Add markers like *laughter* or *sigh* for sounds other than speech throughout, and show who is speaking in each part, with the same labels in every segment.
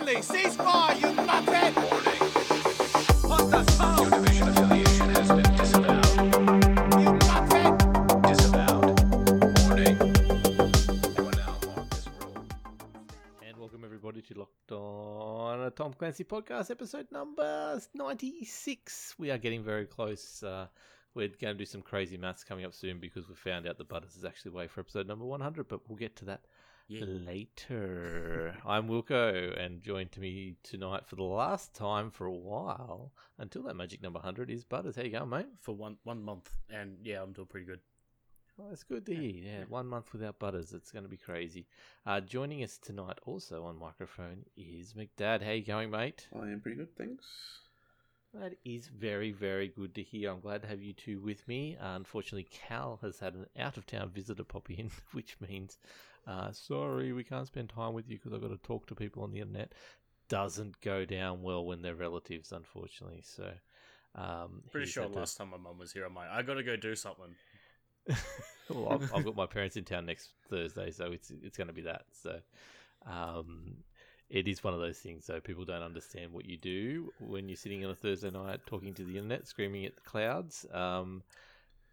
Speaker 1: Stanley, cease fire, you muppet!
Speaker 2: What the fuck? Your division affiliation has been disavowed.
Speaker 1: You muppet!
Speaker 2: Disavowed. Warning. You are now on this rule.
Speaker 3: And welcome everybody to Locked On, a Tom Clancy podcast, episode number 96. We are getting very close. Uh, we're going to do some crazy maths coming up soon because we found out the Butters is actually away for episode number 100, but we'll get to that later. I'm Wilco, and joined to me tonight for the last time for a while, until that magic number 100, is Butters. How you going, mate?
Speaker 4: for one one month, and yeah, I'm doing pretty good.
Speaker 3: Oh, that's good to hear. Yeah, one month without Butters. It's going to be crazy. Uh, joining us tonight also on microphone is McDad. How you going, mate?
Speaker 5: I am pretty good, thanks.
Speaker 3: That is very, very good to hear. I'm glad to have you two with me. Uh, unfortunately, Cal has had an out of town visitor pop in, *laughs* which means, uh, sorry, we can't spend time with you because I've got to talk to people on the internet. Doesn't go down well when they're relatives, unfortunately. So, um,
Speaker 4: Pretty sure
Speaker 3: had to-
Speaker 4: last time my mum was here, I'm like, I gotta go do something. *laughs* *laughs*
Speaker 3: well, I've, I've got my parents in town next Thursday, so it's it's going to be that. So, um, it is one of those things. So people don't understand what you do when you're sitting on a Thursday night talking to the internet, screaming at the clouds. Um,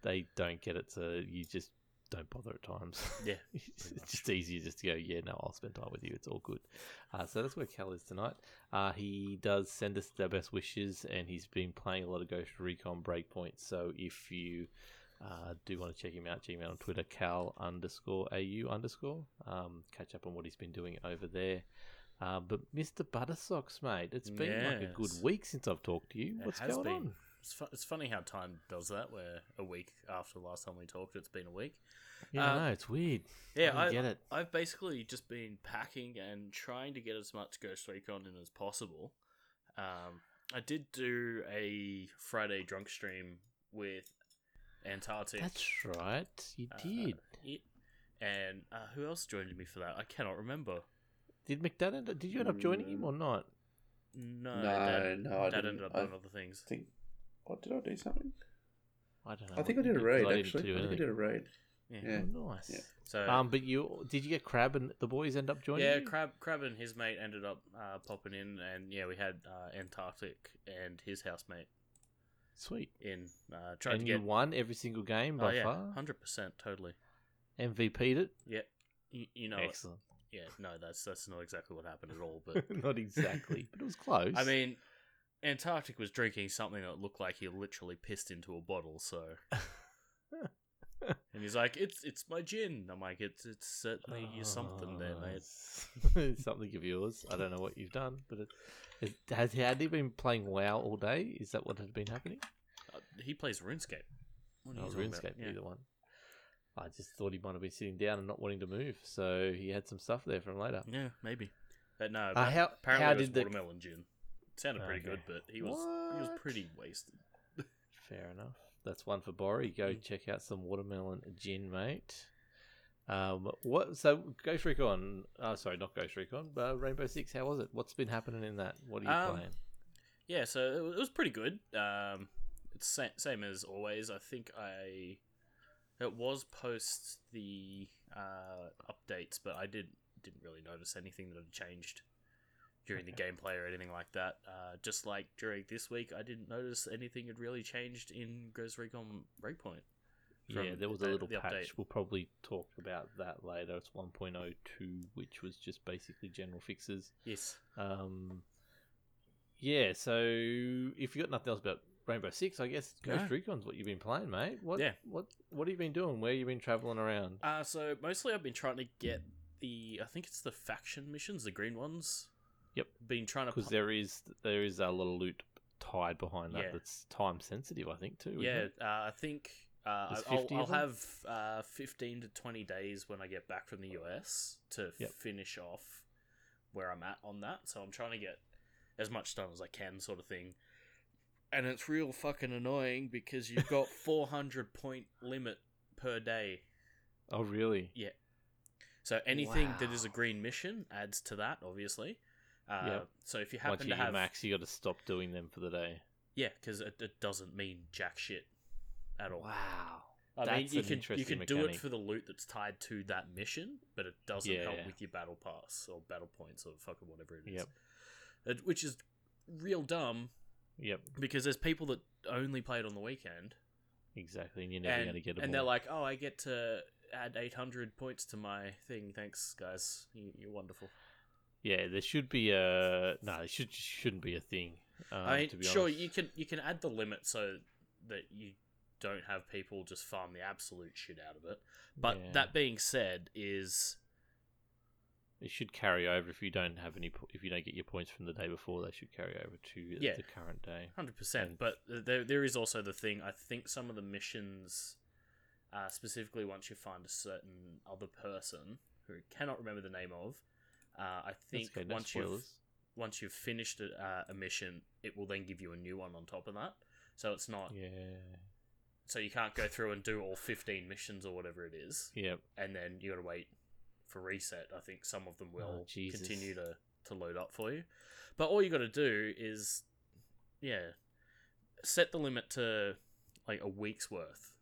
Speaker 3: they don't get it, so you just don't bother at times. *laughs*
Speaker 4: Yeah,
Speaker 3: it's just easier just to go. Yeah, no, I'll spend time with you. It's all good. Uh, so that's where Cal is tonight. Uh, he does send us their best wishes, and he's been playing a lot of Ghost Recon Breakpoint. So if you uh, do want to check him out, check him out on Twitter, Cal underscore au underscore. Um, catch up on what he's been doing over there. Uh, but Mr. Buttersocks, mate, it's been like a good week since I've talked to you. What's going
Speaker 4: been.
Speaker 3: on?
Speaker 4: It's, fu- it's funny how time does that. Where a week after the last time we talked, it's been a week.
Speaker 3: Yeah,
Speaker 4: Uh,
Speaker 3: I know, it's weird.
Speaker 4: Yeah,
Speaker 3: I
Speaker 4: I,
Speaker 3: get it.
Speaker 4: I've basically just been packing and trying to get as much Ghost Recon in as possible. Um, I did do a Friday drunk stream with Antarctic.
Speaker 3: That's right, you
Speaker 4: uh,
Speaker 3: did.
Speaker 4: it- and uh, who else joined me for that? I cannot remember.
Speaker 3: Did McDad did you end up joining him or not?
Speaker 4: No,
Speaker 5: No,
Speaker 4: Dad,
Speaker 5: no, I
Speaker 4: Dad
Speaker 5: didn't.
Speaker 4: ended up
Speaker 5: I
Speaker 4: doing other things.
Speaker 5: think. What did I do something?
Speaker 3: I don't know.
Speaker 5: I think I
Speaker 3: you
Speaker 5: did a
Speaker 3: 'cause
Speaker 5: raid
Speaker 3: I didn't
Speaker 5: actually.
Speaker 3: do
Speaker 5: I think I did a raid.
Speaker 4: Yeah.
Speaker 5: Yeah.
Speaker 3: Oh, nice.
Speaker 5: Yeah.
Speaker 4: So
Speaker 3: Um, but you did you get Crab and the boys end up joining?
Speaker 4: yeah,
Speaker 3: you?
Speaker 4: Crab, Crab and his mate ended up uh, popping in, and yeah, we had uh, Antarctic and his housemate
Speaker 3: Sweet.
Speaker 4: in. Uh, tried
Speaker 3: And
Speaker 4: to
Speaker 3: you
Speaker 4: get.
Speaker 3: won every single game
Speaker 4: oh
Speaker 3: by
Speaker 4: yeah,
Speaker 3: far.
Speaker 4: hundred percent, totally.
Speaker 3: MVP'd it.
Speaker 4: Yeah, you, you know, it.
Speaker 3: Excellent.
Speaker 4: yeah, no, that's that's not exactly what happened at all. But *laughs*
Speaker 3: Not exactly, but it was *laughs* close.
Speaker 4: I mean, Antarctic was drinking something that looked like he literally pissed into a bottle. So, *laughs* and he's like, "It's it's my gin." I'm like, "It's it's certainly you something there,
Speaker 3: Oh,
Speaker 4: mate." *laughs*
Speaker 3: something of yours. I don't know what you've done, but it, it has had he been playing WoW all day? Is that what had been happening?
Speaker 4: Uh, he plays RuneScape. What
Speaker 3: Oh,
Speaker 4: you talking about?
Speaker 3: RuneScape,
Speaker 4: Yeah.
Speaker 3: either one. I just thought he might have been sitting down and not wanting to move, so he had some stuff there from later.
Speaker 4: Yeah, maybe. But no,
Speaker 3: Uh, how-
Speaker 4: apparently
Speaker 3: how
Speaker 4: it was
Speaker 3: did the-
Speaker 4: watermelon gin. Sounded pretty
Speaker 3: Okay.
Speaker 4: good, but he was he was pretty wasted.
Speaker 3: Fair enough. That's one for Bori. Go
Speaker 4: Mm.
Speaker 3: check out some watermelon gin, mate. Um, what? So Ghost Recon. Oh, sorry, not Ghost Recon, but Rainbow Six. How was it? What's been happening in that? What are you
Speaker 4: Um,
Speaker 3: playing?
Speaker 4: Yeah, so it was, it was pretty good. Um, it's sa- same as always. I think I it was post the uh, updates, but I did didn't really notice anything that had changed during the gameplay or anything like that. Uh, just like during this week, I didn't notice anything had really changed in Ghost Recon Breakpoint.
Speaker 3: Yeah, there was a little patch.
Speaker 4: update.
Speaker 3: We'll probably talk about that later. It's 1.02, which was just basically general fixes.
Speaker 4: Yes.
Speaker 3: Um, yeah, so if you got nothing else about Rainbow Six, I guess Ghost. Recon's what you've been playing, mate. What?
Speaker 4: Yeah.
Speaker 3: What? What have you been doing? Where you been traveling around?
Speaker 4: Uh, so mostly I've been trying to get the I think it's the faction missions, the green ones.
Speaker 3: Yep.
Speaker 4: Been trying to
Speaker 3: Because there is there is a little loot tied behind that.
Speaker 4: Yeah.
Speaker 3: That's time sensitive, I think too.
Speaker 4: yeah, uh, I think uh, I'll, I'll have uh, fifteen to twenty days when I get back from the US to
Speaker 3: Yep.
Speaker 4: finish off where I'm at on that. So I'm trying to get as much done as I can, sort of thing. And it's real fucking annoying because you've got *laughs* 400 point limit per day.
Speaker 3: Oh, really?
Speaker 4: Yeah. So anything that is a green mission adds to that, obviously. Uh,
Speaker 3: Yep.
Speaker 4: So if you
Speaker 3: Once
Speaker 4: happen
Speaker 3: you
Speaker 4: to have
Speaker 3: max, you got to stop doing them for the day.
Speaker 4: yeah, because it, it doesn't mean jack shit at all.
Speaker 3: Wow.
Speaker 4: I
Speaker 3: That's
Speaker 4: mean, you
Speaker 3: an
Speaker 4: can you can do it for the loot that's tied to that mission, but it doesn't
Speaker 3: Yeah,
Speaker 4: help
Speaker 3: yeah.
Speaker 4: with your battle pass or battle points or fucking whatever it is.
Speaker 3: Yep.
Speaker 4: Uh, which is real dumb
Speaker 3: Yep,
Speaker 4: because there's people that only play it on the weekend,
Speaker 3: exactly. And you're never going to get them.
Speaker 4: and they're like, "Oh, I get to add 800 points to my thing. Thanks, guys. You, you're wonderful."
Speaker 3: Yeah, there should be a no. It should shouldn't be a thing. Um,
Speaker 4: I mean,
Speaker 3: to be
Speaker 4: sure,
Speaker 3: honest.
Speaker 4: you can you can add the limit so that you don't have people just farm the absolute shit out of it. But
Speaker 3: Yeah.
Speaker 4: that being said, is
Speaker 3: It should carry over if you don't have any. If you don't get your points from the day before, they should carry over to
Speaker 4: Yeah.
Speaker 3: the current day.
Speaker 4: hundred percent.
Speaker 3: And-
Speaker 4: But there there is also the thing. I think some of the missions, uh, specifically once you find a certain other person who I cannot remember the name of, uh, I think once you've once you've finished a, uh, a mission, it will then give you a new one on top of that. So it's not.
Speaker 3: Yeah.
Speaker 4: So you can't go through and do all fifteen missions or whatever it is.
Speaker 3: Yep.
Speaker 4: and then you got to wait for reset. I think some of them will
Speaker 3: Oh,
Speaker 4: continue to, to load up for you. But all you got to do is, yeah, set the limit to like a week's worth.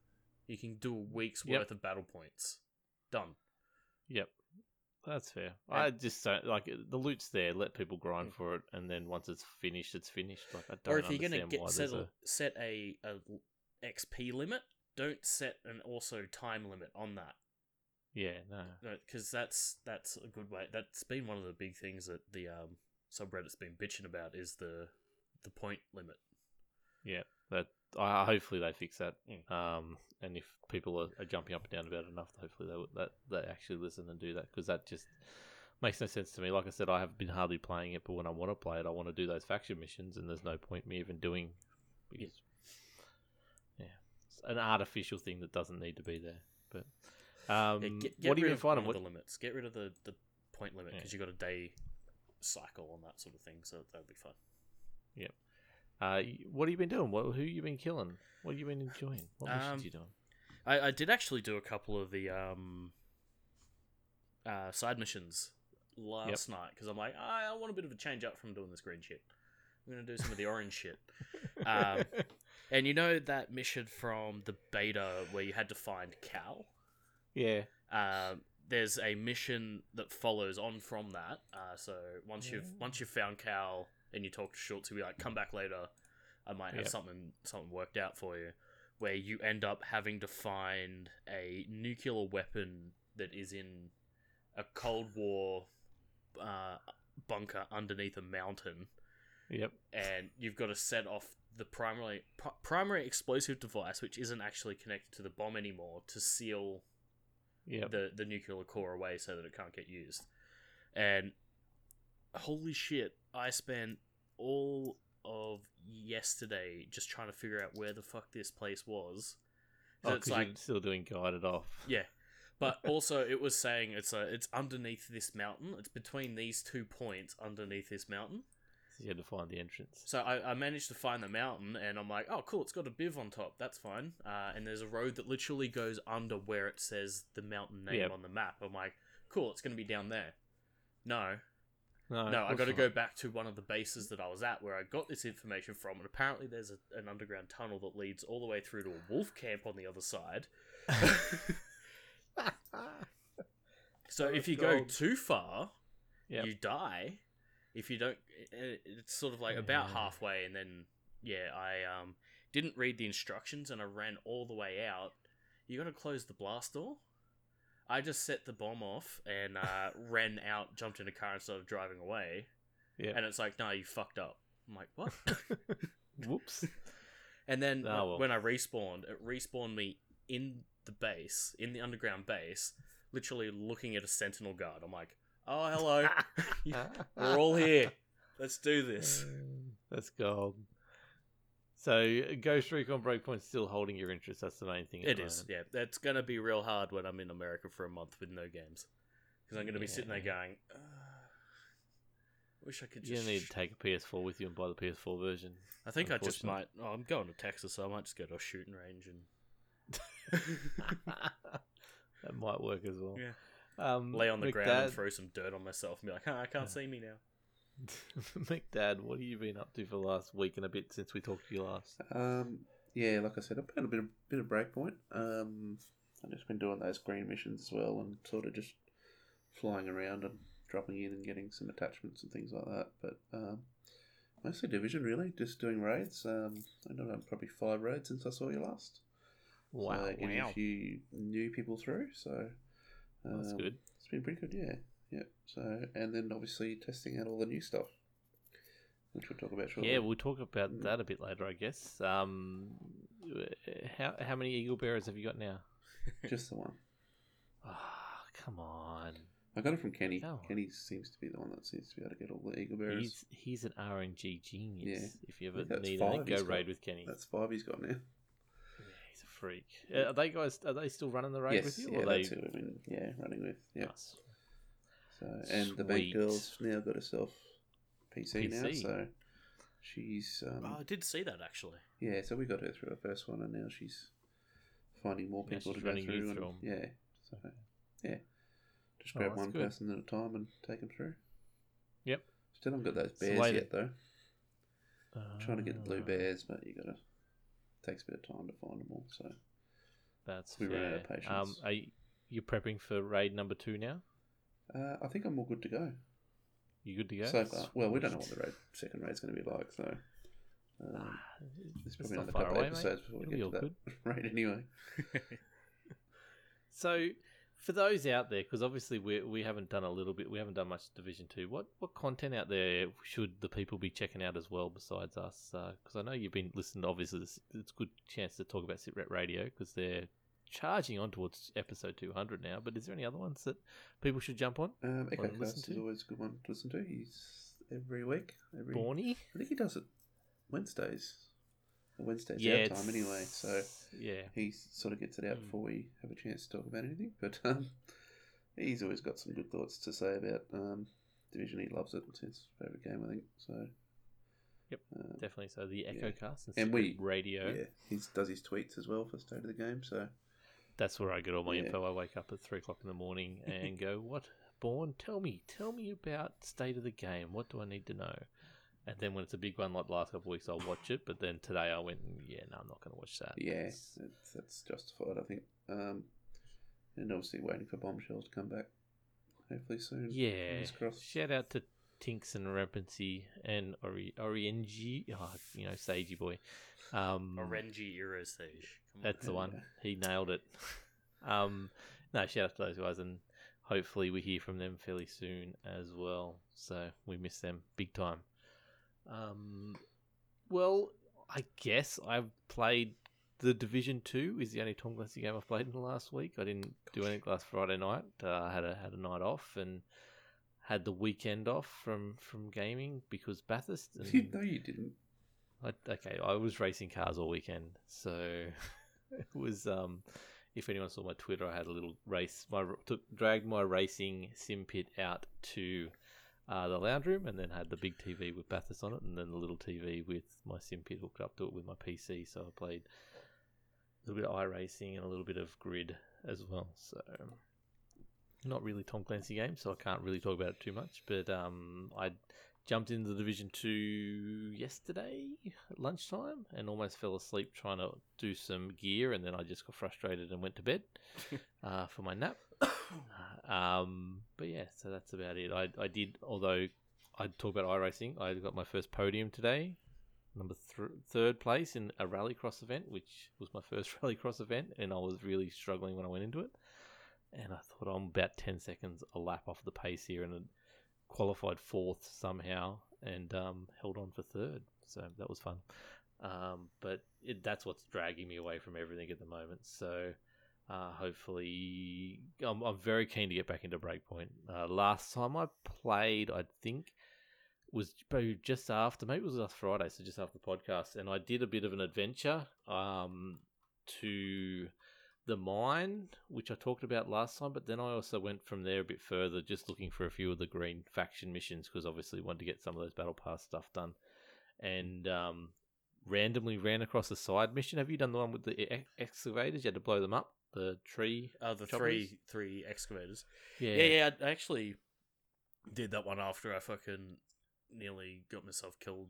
Speaker 4: You can do a week's
Speaker 3: Yep.
Speaker 4: worth of battle points. Done.
Speaker 3: Yep. That's fair. I just don't like the loot's there. Let people grind for it, and then once it's finished, it's finished. Like I don't
Speaker 4: or if you're gonna get a, set a, a XP limit, don't set an also time limit on that.
Speaker 3: Yeah, no.
Speaker 4: because that's that's a good way. That's been one of the big things that the um, subreddit's been bitching about is the the point limit.
Speaker 3: Yeah, that. I hopefully they fix that.
Speaker 4: Mm.
Speaker 3: Um, and if people are, are jumping up and down about it enough, hopefully they that they actually listen and do that because that just makes no sense to me. Like I said, I have been hardly playing it, but when I want to play it, I want to do those faction missions, and there's no point me even doing because yeah, it's an artificial thing that doesn't need to be there. But um,
Speaker 4: Yeah, get, get
Speaker 3: what do you been
Speaker 4: of
Speaker 3: What,
Speaker 4: the limits. Get rid of the, the point limit
Speaker 3: Yeah.
Speaker 4: because you got a day cycle on that sort of thing, so that'll be fun.
Speaker 3: Uh, what have you been doing? What who you been killing? What have you been enjoying? What missions
Speaker 4: Um,
Speaker 3: you doing?
Speaker 4: I, I did actually do a couple of the um, uh, side missions last night because I'm like, I, I want a bit of a change up from doing this green shit. I'm gonna do some of the orange shit. *laughs* Um, and you know that mission from the beta where you had to find Cal?
Speaker 3: yeah,
Speaker 4: Um, there's a mission that follows on from that. Uh, so once you've once you've found Cal and you talk to Schultz, he'll be like, "Come back later. I might have
Speaker 3: Yep.
Speaker 4: something something worked out for you." Where you end up having to find a nuclear weapon that is in a Cold War uh, bunker underneath a mountain,
Speaker 3: yep,
Speaker 4: and you've got to set off the primary pri- primary explosive device, which isn't actually connected to the bomb anymore, to seal
Speaker 3: yep.
Speaker 4: the the nuclear core away so that it can't get used. And holy shit, I spent all of yesterday just trying to figure out where the fuck this place was. So
Speaker 3: Oh,
Speaker 4: it's like
Speaker 3: you're still doing guided off.
Speaker 4: yeah. But *laughs* also it was saying it's a, it's underneath this mountain. It's between these two points underneath this mountain.
Speaker 3: So you had to find the entrance.
Speaker 4: So I, I managed to find the mountain, and I'm like, oh, cool, it's got a biv on top. That's fine. Uh, and there's a road that literally goes under where it says the mountain name
Speaker 3: Yep.
Speaker 4: on the map. I'm like, cool, it's going to be down there. No,
Speaker 3: No,
Speaker 4: no, I got to go back to one of the bases that I was at where I got this information from, and apparently there's a, an underground tunnel that leads all the way through to a wolf camp on the other side. *laughs* So
Speaker 3: Oh,
Speaker 4: if you go too far,
Speaker 3: Yep.
Speaker 4: you die. If you don't, it- it's sort of like about
Speaker 3: Yeah.
Speaker 4: halfway, and then yeah, I um didn't read the instructions and I ran all the way out. You got to close the blast door. I just set the bomb off and uh, *laughs* ran out, jumped in a car and started driving away.
Speaker 3: Yeah.
Speaker 4: And it's like, no, you fucked up. I'm like, what? *laughs*
Speaker 3: Whoops.
Speaker 4: and then
Speaker 3: Ah, well.
Speaker 4: when I respawned, it respawned me in the base, in the underground base, literally looking at a sentinel guard. I'm like, oh, hello. *laughs* We're all here. Let's do this.
Speaker 3: Let's gold. So Ghost Recon Breakpoint's still holding your interest. That's the main thing.
Speaker 4: It is,
Speaker 3: moment.
Speaker 4: yeah. that's going to be real hard when I'm in America for a month with no games. Because I'm going to be sitting there going, "Ugh, wish I could
Speaker 3: You
Speaker 4: just.
Speaker 3: need to take a PS4 with you and buy the PS4 version.
Speaker 4: I think I just might. Oh, I'm going to Texas, so I might just go to a shooting range and *laughs*
Speaker 3: that might work as well.
Speaker 4: Yeah.
Speaker 3: Um,
Speaker 4: lay on the ground and throw some dirt on myself and be like, "Huh, I can't see me now. *laughs*
Speaker 3: McDad, what have you been up to for the last week and a bit since we talked to you last?
Speaker 5: Um, yeah, like I said, I've had a bit of bit of breakpoint. Um, I've just been doing those green missions as well, and sort of just flying around and dropping in and getting some attachments and things like that. But um, mostly division, really. Just doing raids. Um, I've done probably five raids since I saw you last.
Speaker 3: Wow,
Speaker 5: so getting
Speaker 4: wow.
Speaker 5: a few new people through. So
Speaker 3: that's
Speaker 5: um,
Speaker 3: good.
Speaker 5: It's been pretty good, yeah. Yeah. So and then obviously testing out all the new stuff, which we'll talk about shortly.
Speaker 3: Yeah, we'll talk about that a bit later, I guess. Um, how how many eagle bearers have you got now? *laughs* *laughs*
Speaker 5: just the one.
Speaker 3: Ah, come on.
Speaker 5: I got it from Kenny.
Speaker 3: Oh.
Speaker 5: Kenny seems to be the one that seems to be able to get all the eagle bearers.
Speaker 3: He's he's an RNG genius.
Speaker 5: Yeah.
Speaker 3: If you ever need anything, go
Speaker 5: he's got.
Speaker 3: raid with Kenny.
Speaker 5: That's five he's got now.
Speaker 3: Yeah, he's a freak. Uh, are they guys? Are they still running the raid
Speaker 5: yes,
Speaker 3: with you?
Speaker 5: yeah,
Speaker 3: or they...
Speaker 5: who we've been yeah running with. Yeah.
Speaker 3: Nice.
Speaker 5: So and the bank girl's now got herself PC, now, so she's um,
Speaker 4: Oh, I did see that actually.
Speaker 5: yeah. So we got her through her first one, and now she's finding more people to go through. And,
Speaker 3: through 'em.
Speaker 5: yeah, so yeah, just
Speaker 3: Oh,
Speaker 5: grab
Speaker 3: that's
Speaker 5: one
Speaker 3: good.
Speaker 5: person at a time and take them through.
Speaker 3: Yep.
Speaker 5: Still haven't got those bears yet though. trying to get the blue
Speaker 3: Ah,
Speaker 5: bears, but you gotta takes a bit of time to find them all. So
Speaker 3: That's
Speaker 5: We
Speaker 3: fair.
Speaker 5: ran out of patience.
Speaker 3: Um, are you, you prepping for raid number two now?
Speaker 5: Uh, I think I'm all good to go
Speaker 3: You good to go?
Speaker 5: so far. Well, we don't know what the raid, second raid's going to be like, so um,
Speaker 3: Ah,
Speaker 5: there's
Speaker 3: it's
Speaker 5: probably
Speaker 3: not
Speaker 5: another couple
Speaker 3: away,
Speaker 5: of
Speaker 3: mate.
Speaker 5: episodes before we
Speaker 3: It'll
Speaker 5: get to that
Speaker 3: good. *laughs*
Speaker 5: raid anyway. *laughs*
Speaker 3: So, for those out there, because obviously we we haven't done a little bit, we haven't done much Division Two. What what content out there should the people be checking out as well besides us? Because I know you've been listening. Obviously, it's, it's a good chance to talk about SitRep Radio because they're charging on towards episode two hundred now. But is there any other ones that people should jump on?
Speaker 5: Um,
Speaker 3: One to
Speaker 5: is always a good one to listen to. He's every week. Every
Speaker 3: Borny?
Speaker 5: I think he does it Wednesdays. Wednesdays
Speaker 3: Yeah,
Speaker 5: our time anyway, so
Speaker 3: yeah,
Speaker 5: he sort of gets it out
Speaker 3: Mm.
Speaker 5: before we have a chance to talk about anything. But um, he's always got some good thoughts to say about um, Division. He loves it. It's his favourite game, I think. So
Speaker 3: Yep,
Speaker 5: um,
Speaker 3: definitely. So the
Speaker 5: Yeah.
Speaker 3: EchoCast and,
Speaker 5: And we-
Speaker 3: Radio.
Speaker 5: yeah, he does his tweets as well for state of the game. So
Speaker 3: That's where I get all my
Speaker 5: Yeah.
Speaker 3: info. I wake up at three o'clock in the morning *laughs* and go, "What, Born? Tell me, tell me about state of the game. What do I need to know?" And then when it's a big one like the last couple of weeks, I'll watch it. But then today I went, "Yeah, no, I'm not going to watch that."
Speaker 5: yeah,
Speaker 3: It's-
Speaker 5: it's, that's justified, I think. Um, and obviously waiting for bombshells to come back. Hopefully soon.
Speaker 3: yeah. Shout out to Tinks and Rampancy and Ori Orienji, oh, you know, Sagey boy. Um,
Speaker 4: Orenji Euro stage. Come on.
Speaker 3: That's the one. He nailed it. *laughs* um, no, shout out to those guys, and hopefully we hear from them fairly soon as well. So we miss them big time. Um, well, I guess I've played the Division Two. Is the only Tom Clancy game I've played in the last week. I didn't do anything last Friday night. Uh, I had a had a night off and had the weekend off from from gaming because Bathurst. *laughs* And
Speaker 5: no, you didn't.
Speaker 3: I, okay, I was racing cars all weekend, so *laughs* it was. Um, if anyone saw my Twitter, I had a little race. My took dragged my racing sim pit out to uh, the lounge room, and then had the big TV with Bathurst on it, and then the little TV with my sim pit hooked up to it with my PC. So I played a little bit of iRacing and a little bit of Grid as well. So not really Tom Clancy game, so I can't really talk about it too much. But um, I jumped into the Division Two yesterday at lunchtime and almost fell asleep trying to do some gear, and then I just got frustrated and went to bed *laughs* uh, for my nap. *coughs* um, but yeah, so that's about it. I I did, although I talk about iRacing, I got my first podium today. Number th- third place in a rallycross event, which was my first *laughs* rallycross event, and I was really struggling when I went into it. And I thought I'm about ten seconds a lap off the pace here, and qualified fourth somehow, and um, held on for third. So that was fun. Um, but it, that's what's dragging me away from everything at the moment. So uh, hopefully, I'm, I'm very keen to get back into Breakpoint. Uh, last time I played, I think was just after, maybe it was last Friday, so just after the podcast, and I did a bit of an adventure um, to the mine, which I talked about last time, but then I also went from there a bit further, just looking for a few of the green faction missions because obviously wanted to get some of those battle pass stuff done, and um, randomly ran across a side mission. Have you done the one with the e- excavators? You had to blow them up, the tree.
Speaker 4: Uh, the
Speaker 3: choppers?
Speaker 4: three three excavators.
Speaker 3: Yeah,
Speaker 4: Yeah, yeah. I actually did that one after I fucking nearly got myself killed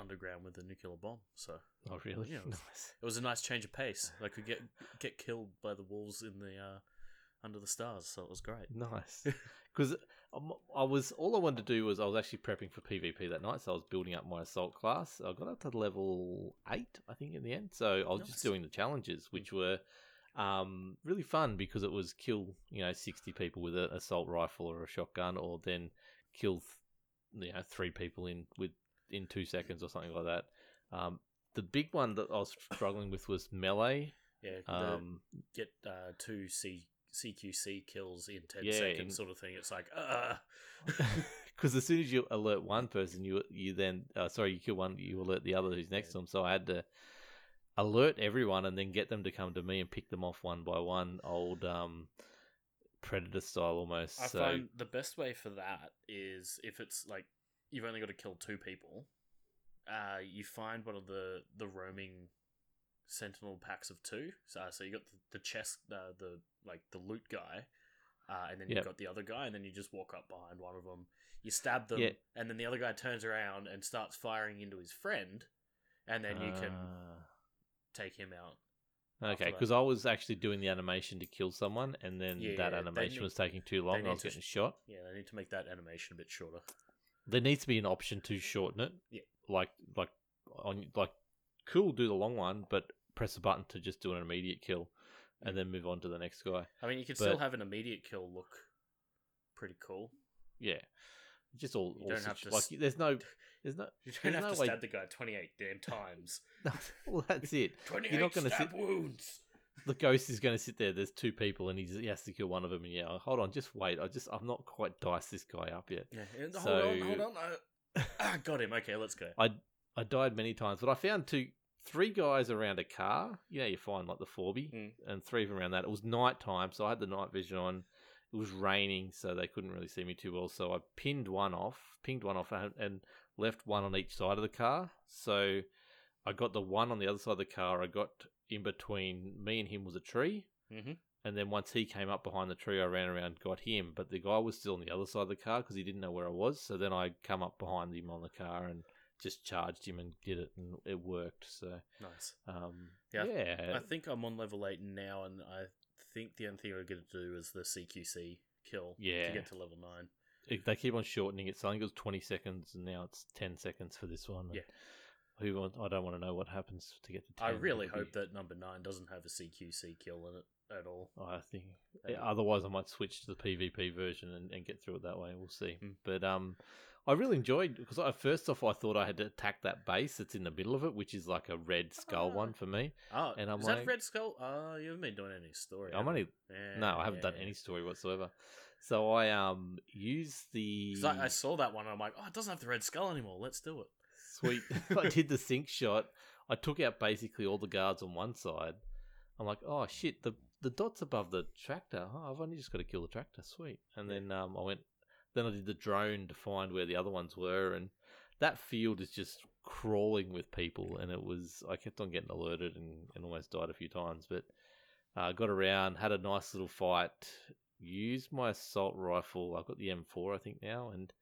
Speaker 4: underground with a nuclear bomb. So
Speaker 3: Oh, really?
Speaker 4: Yeah, it was- *laughs*
Speaker 3: nice.
Speaker 4: it was a nice change of pace. I could get get killed by the wolves in the uh, under the stars, so it was great.
Speaker 3: Nice. *laughs* because I was all I wanted to do was I was actually prepping for PvP that night, so I was building up my assault class. I got up to level eight, I think, in the end. So I was
Speaker 4: Nice.
Speaker 3: just doing the challenges, which were um, really fun because it was kill you know sixty people with an assault rifle or a shotgun, or then kill you know three people in with in two seconds or something like that. Um, the big one that I was struggling with was melee.
Speaker 4: Yeah,
Speaker 3: Um,
Speaker 4: get uh, two C CQC kills in ten
Speaker 3: Yeah,
Speaker 4: seconds,
Speaker 3: in-
Speaker 4: sort of thing. It's like, uh
Speaker 3: because *laughs* as soon as you alert one person, you you then uh, sorry you kill one, you alert the other who's next to them. So I had to alert everyone and then get them to come to me and pick them off one by one, old um, predator style almost.
Speaker 4: I
Speaker 3: so
Speaker 4: find the best way for that is if it's like you've only got to kill two people, uh, you find one of the the roaming sentinel packs of two. So, so you got the, the chest, uh, the like the loot guy, uh, and then
Speaker 3: Yep.
Speaker 4: you've got the other guy, and then you just walk up behind one of them. You stab them,
Speaker 3: Yeah.
Speaker 4: and then the other guy turns around and starts firing into his friend, and then you can
Speaker 3: Ah.
Speaker 4: take him out.
Speaker 3: Okay, because I was actually doing the animation to kill someone, and then
Speaker 4: Yeah,
Speaker 3: that animation
Speaker 4: need-
Speaker 3: was taking too long. and I was
Speaker 4: to
Speaker 3: getting
Speaker 4: sh-
Speaker 3: shot.
Speaker 4: Yeah, they need to make that animation a bit shorter.
Speaker 3: There needs to be an option to shorten it.
Speaker 4: Yeah.
Speaker 3: Like like on like cool, do the long one, but press a button to just do an immediate kill, and mm. then move on to the next guy.
Speaker 4: I mean, you can still have an immediate kill look pretty cool.
Speaker 3: Yeah, just all,
Speaker 4: You
Speaker 3: all
Speaker 4: don't have to
Speaker 3: like
Speaker 4: s-
Speaker 3: there's no *laughs* there's no
Speaker 4: You don't have
Speaker 3: no
Speaker 4: to
Speaker 3: way-
Speaker 4: stab the guy 28 damn times. *laughs*
Speaker 3: well that's it.
Speaker 4: 28 *laughs*
Speaker 3: You're not going to
Speaker 4: stab
Speaker 3: sit.
Speaker 4: wounds!
Speaker 3: The ghost is going to sit there. There's two people, and he's, he has to kill one of them. And yeah, hold on, just wait. I just I've not quite diced this guy up yet.
Speaker 4: Yeah, hold
Speaker 3: So-
Speaker 4: on, hold on. I... ah, got him. Okay, let's go.
Speaker 3: I I died many times, but I found two, three guys around a car. You know, you find like the Forby,
Speaker 4: Mm.
Speaker 3: and three of them around that. It was night time, so I had the night vision on. It was raining, so they couldn't really see me too well. So I pinned one off, pinged one off, and, and left one on each side of the car. So I got the one on the other side of the car. I got in between me and him was a tree.
Speaker 4: Mhm.
Speaker 3: And then once he came up behind the tree, I ran around, got him. But the guy was still on the other side of the car because he didn't know where I was. So then I come up behind him on the car and just charged him and did it, and it worked. So
Speaker 4: Nice.
Speaker 3: um,
Speaker 4: Yeah,
Speaker 3: yeah,
Speaker 4: I think I'm on level 8 now, and I think the only thing I'm going to do is the CQC kill
Speaker 3: Yeah.
Speaker 4: to get to level 9.
Speaker 3: it- they keep on shortening it. So I think it was twenty seconds, and now it's ten seconds for this one.
Speaker 4: Yeah.
Speaker 3: Who want, I don't want to know what happens to get to. 10.
Speaker 4: I really
Speaker 3: be-
Speaker 4: hope that number 9 doesn't have a CQC kill in it at all.
Speaker 3: I think
Speaker 4: That'd
Speaker 3: otherwise I might switch to the PvP version and, and get through it that way. We'll see.
Speaker 4: Mm.
Speaker 3: But um, I really enjoyed because I, first off I thought I had to attack that base that's in the middle of it, which is like a red skull
Speaker 4: Ah.
Speaker 3: one for me.
Speaker 4: Oh,
Speaker 3: And I'm
Speaker 4: is that
Speaker 3: like-
Speaker 4: Red Skull? Oh, you haven't been doing any story.
Speaker 3: I'm only?
Speaker 4: Yeah,
Speaker 3: no, I haven't done any story whatsoever. So I um use the.
Speaker 4: I, I saw that one and I'm like, oh, it doesn't have the red skull anymore. Let's do it.
Speaker 3: Sweet. *laughs* I *laughs* did the sync shot. I took out basically all the guards on one side. I'm like, oh shit, the the dots above the tractor. Oh, I've only just got to kill the tractor. Sweet. And then um, I went. Then I did the drone to find where the other ones were, and that field is just crawling with people. And it was. I kept on getting alerted and, and almost died a few times, but uh, got around, had a nice little fight. Used my assault rifle. I've got the M4, I think now, and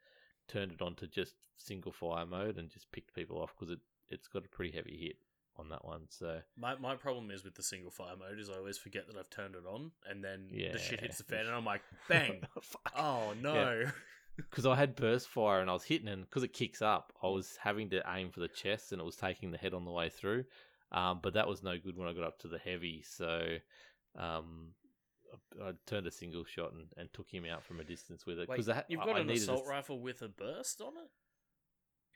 Speaker 3: turned it on to just single fire mode and just picked people off because it it's got a pretty heavy hit on that one. So
Speaker 4: My my problem is with the single fire mode is I always forget that I've turned it on and then the shit hits the fan and I'm like, bang. *laughs* oh no.
Speaker 3: Because *laughs* I had burst fire and I was hitting, and because it kicks up, I was having to aim for the chest and it was taking the head on the way through. Um, but that was no good when I got up to the heavy. So um, I, turned a single shot and, and took him out from a distance with it. Because
Speaker 4: you've got
Speaker 3: I
Speaker 4: an
Speaker 3: a
Speaker 4: assault
Speaker 3: s-
Speaker 4: rifle with a burst on it?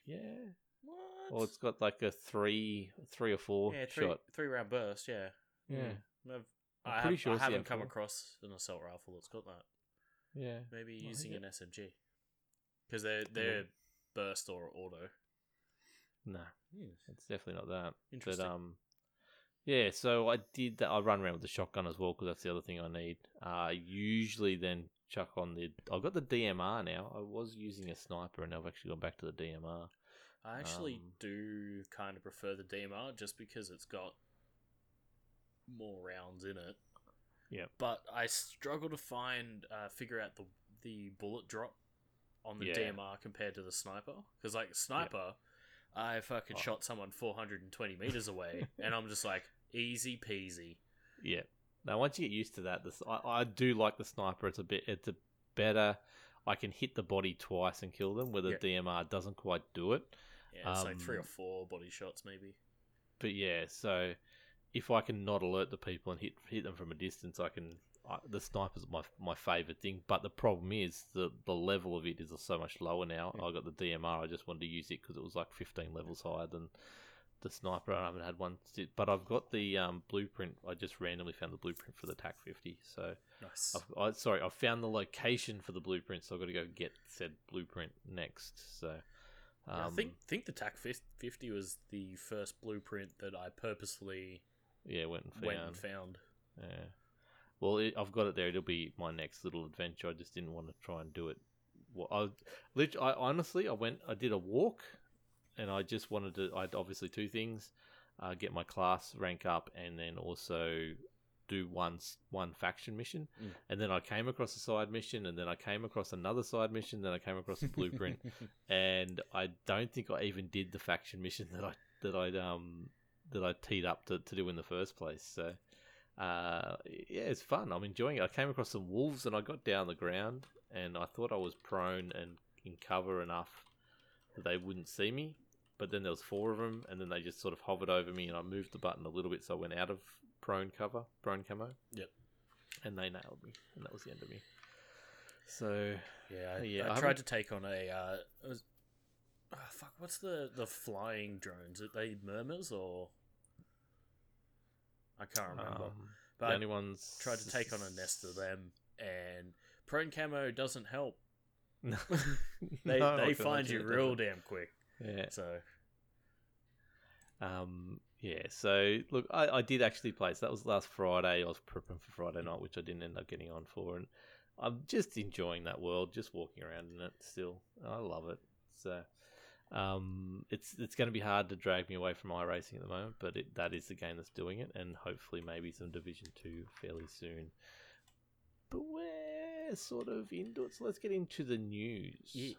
Speaker 3: Yeah.
Speaker 4: What?
Speaker 3: Well, it's got like a three, three or four
Speaker 4: yeah, three,
Speaker 3: shot.
Speaker 4: three round burst, yeah.
Speaker 3: Yeah.
Speaker 4: Mm. I've,
Speaker 3: I'm
Speaker 4: I
Speaker 3: pretty
Speaker 4: have,
Speaker 3: sure
Speaker 4: I haven't come across an assault rifle that's got that.
Speaker 3: Yeah.
Speaker 4: Maybe
Speaker 3: I
Speaker 4: using an SMG. Because they're, they're burst or auto.
Speaker 3: No.
Speaker 4: Hmm.
Speaker 3: It's definitely not that.
Speaker 4: Interesting.
Speaker 3: But um, yeah. So I did that. I run around with the shotgun as well because that's the other thing I need. Uh, usually then chuck on the. I've got the DMR now. I was using a sniper, and I've actually gone back to the DMR.
Speaker 4: I actually
Speaker 3: Um,
Speaker 4: do kind of prefer the DMR just because it's got more rounds in it.
Speaker 3: Yeah.
Speaker 4: But I struggle to find uh, figure out the the bullet drop on the
Speaker 3: Yeah.
Speaker 4: DMR compared to the sniper because like sniper, I fucking
Speaker 3: Oh.
Speaker 4: shot someone 420 meters away *laughs* and I'm just like easy peasy.
Speaker 3: Yeah. Now once you get used to that, this I, I do like the sniper. It's a bit. It's a better. I can hit the body twice and kill them, where the
Speaker 4: Yeah.
Speaker 3: DMR doesn't quite do it.
Speaker 4: Yeah, it's like three or
Speaker 3: Um,
Speaker 4: four body shots, maybe.
Speaker 3: But yeah, so if I can not alert the people and hit hit them from a distance, I can. The sniper's my my favorite thing, but the problem is the the level of it is so much lower now. I got the DMR. I just wanted to use it because it was like 15 levels higher than the sniper. I haven't had one, but I've got the um, blueprint. I just randomly found the blueprint for the TAC 50. So
Speaker 4: Nice.
Speaker 3: I've, I, sorry, I found the location for the blueprint, so I've got to go get said blueprint next. So um,
Speaker 4: Yeah, I think think the TAC 50 was the first blueprint that I purposely
Speaker 3: yeah, went and found.
Speaker 4: went and found.
Speaker 3: Yeah. Well, it, I've got it there. It'll be my next little adventure. I just didn't want to try and do it. Well, I, I honestly, I went, I did a walk, and I just wanted to. I obviously two things: uh, get my class rank up, and then also do one one faction mission.
Speaker 4: Mm.
Speaker 3: And then I came across a side mission, and then I came across another side mission. Then I came across a blueprint, *laughs* and I don't think I even did the faction mission *laughs* that I that I um that I teed up to, to do in the first place. So uh, yeah, it's fun. I'm enjoying it. I came across some wolves and I got down the ground and I thought I was prone and in cover enough that they wouldn't see me. But then there was four of them, and then they just sort of hovered over me, and I moved the button a little bit, so I went out of prone cover, prone camo.
Speaker 4: Yep.
Speaker 3: And they nailed me, and that was the end of me. So
Speaker 4: Yeah, I,
Speaker 3: Yeah,
Speaker 4: I
Speaker 3: I
Speaker 4: tried to take on a. Uh, it was, oh, fuck, what's the the flying drones? Are they murmurs or? I can't remember.
Speaker 3: um,
Speaker 4: but
Speaker 3: the only ones
Speaker 4: tried to take on a nest of them, and prone camo doesn't help.
Speaker 3: No. *laughs* *laughs*
Speaker 4: They
Speaker 3: No,
Speaker 4: they find you real damn quick.
Speaker 3: Yeah.
Speaker 4: So
Speaker 3: Um, yeah, so look, I, I did actually play. So that was last Friday. I was prepping for Friday night, which I didn't end up getting on for, and I'm just enjoying that world, just walking around in it. Still, I love it. So, um, it's it's going to be hard to drag me away from iRacing at the moment, but it, that is the game that's doing it, and hopefully maybe some Division Two fairly soon. But we're sort of into it, so let's get into the news.
Speaker 4: yeah.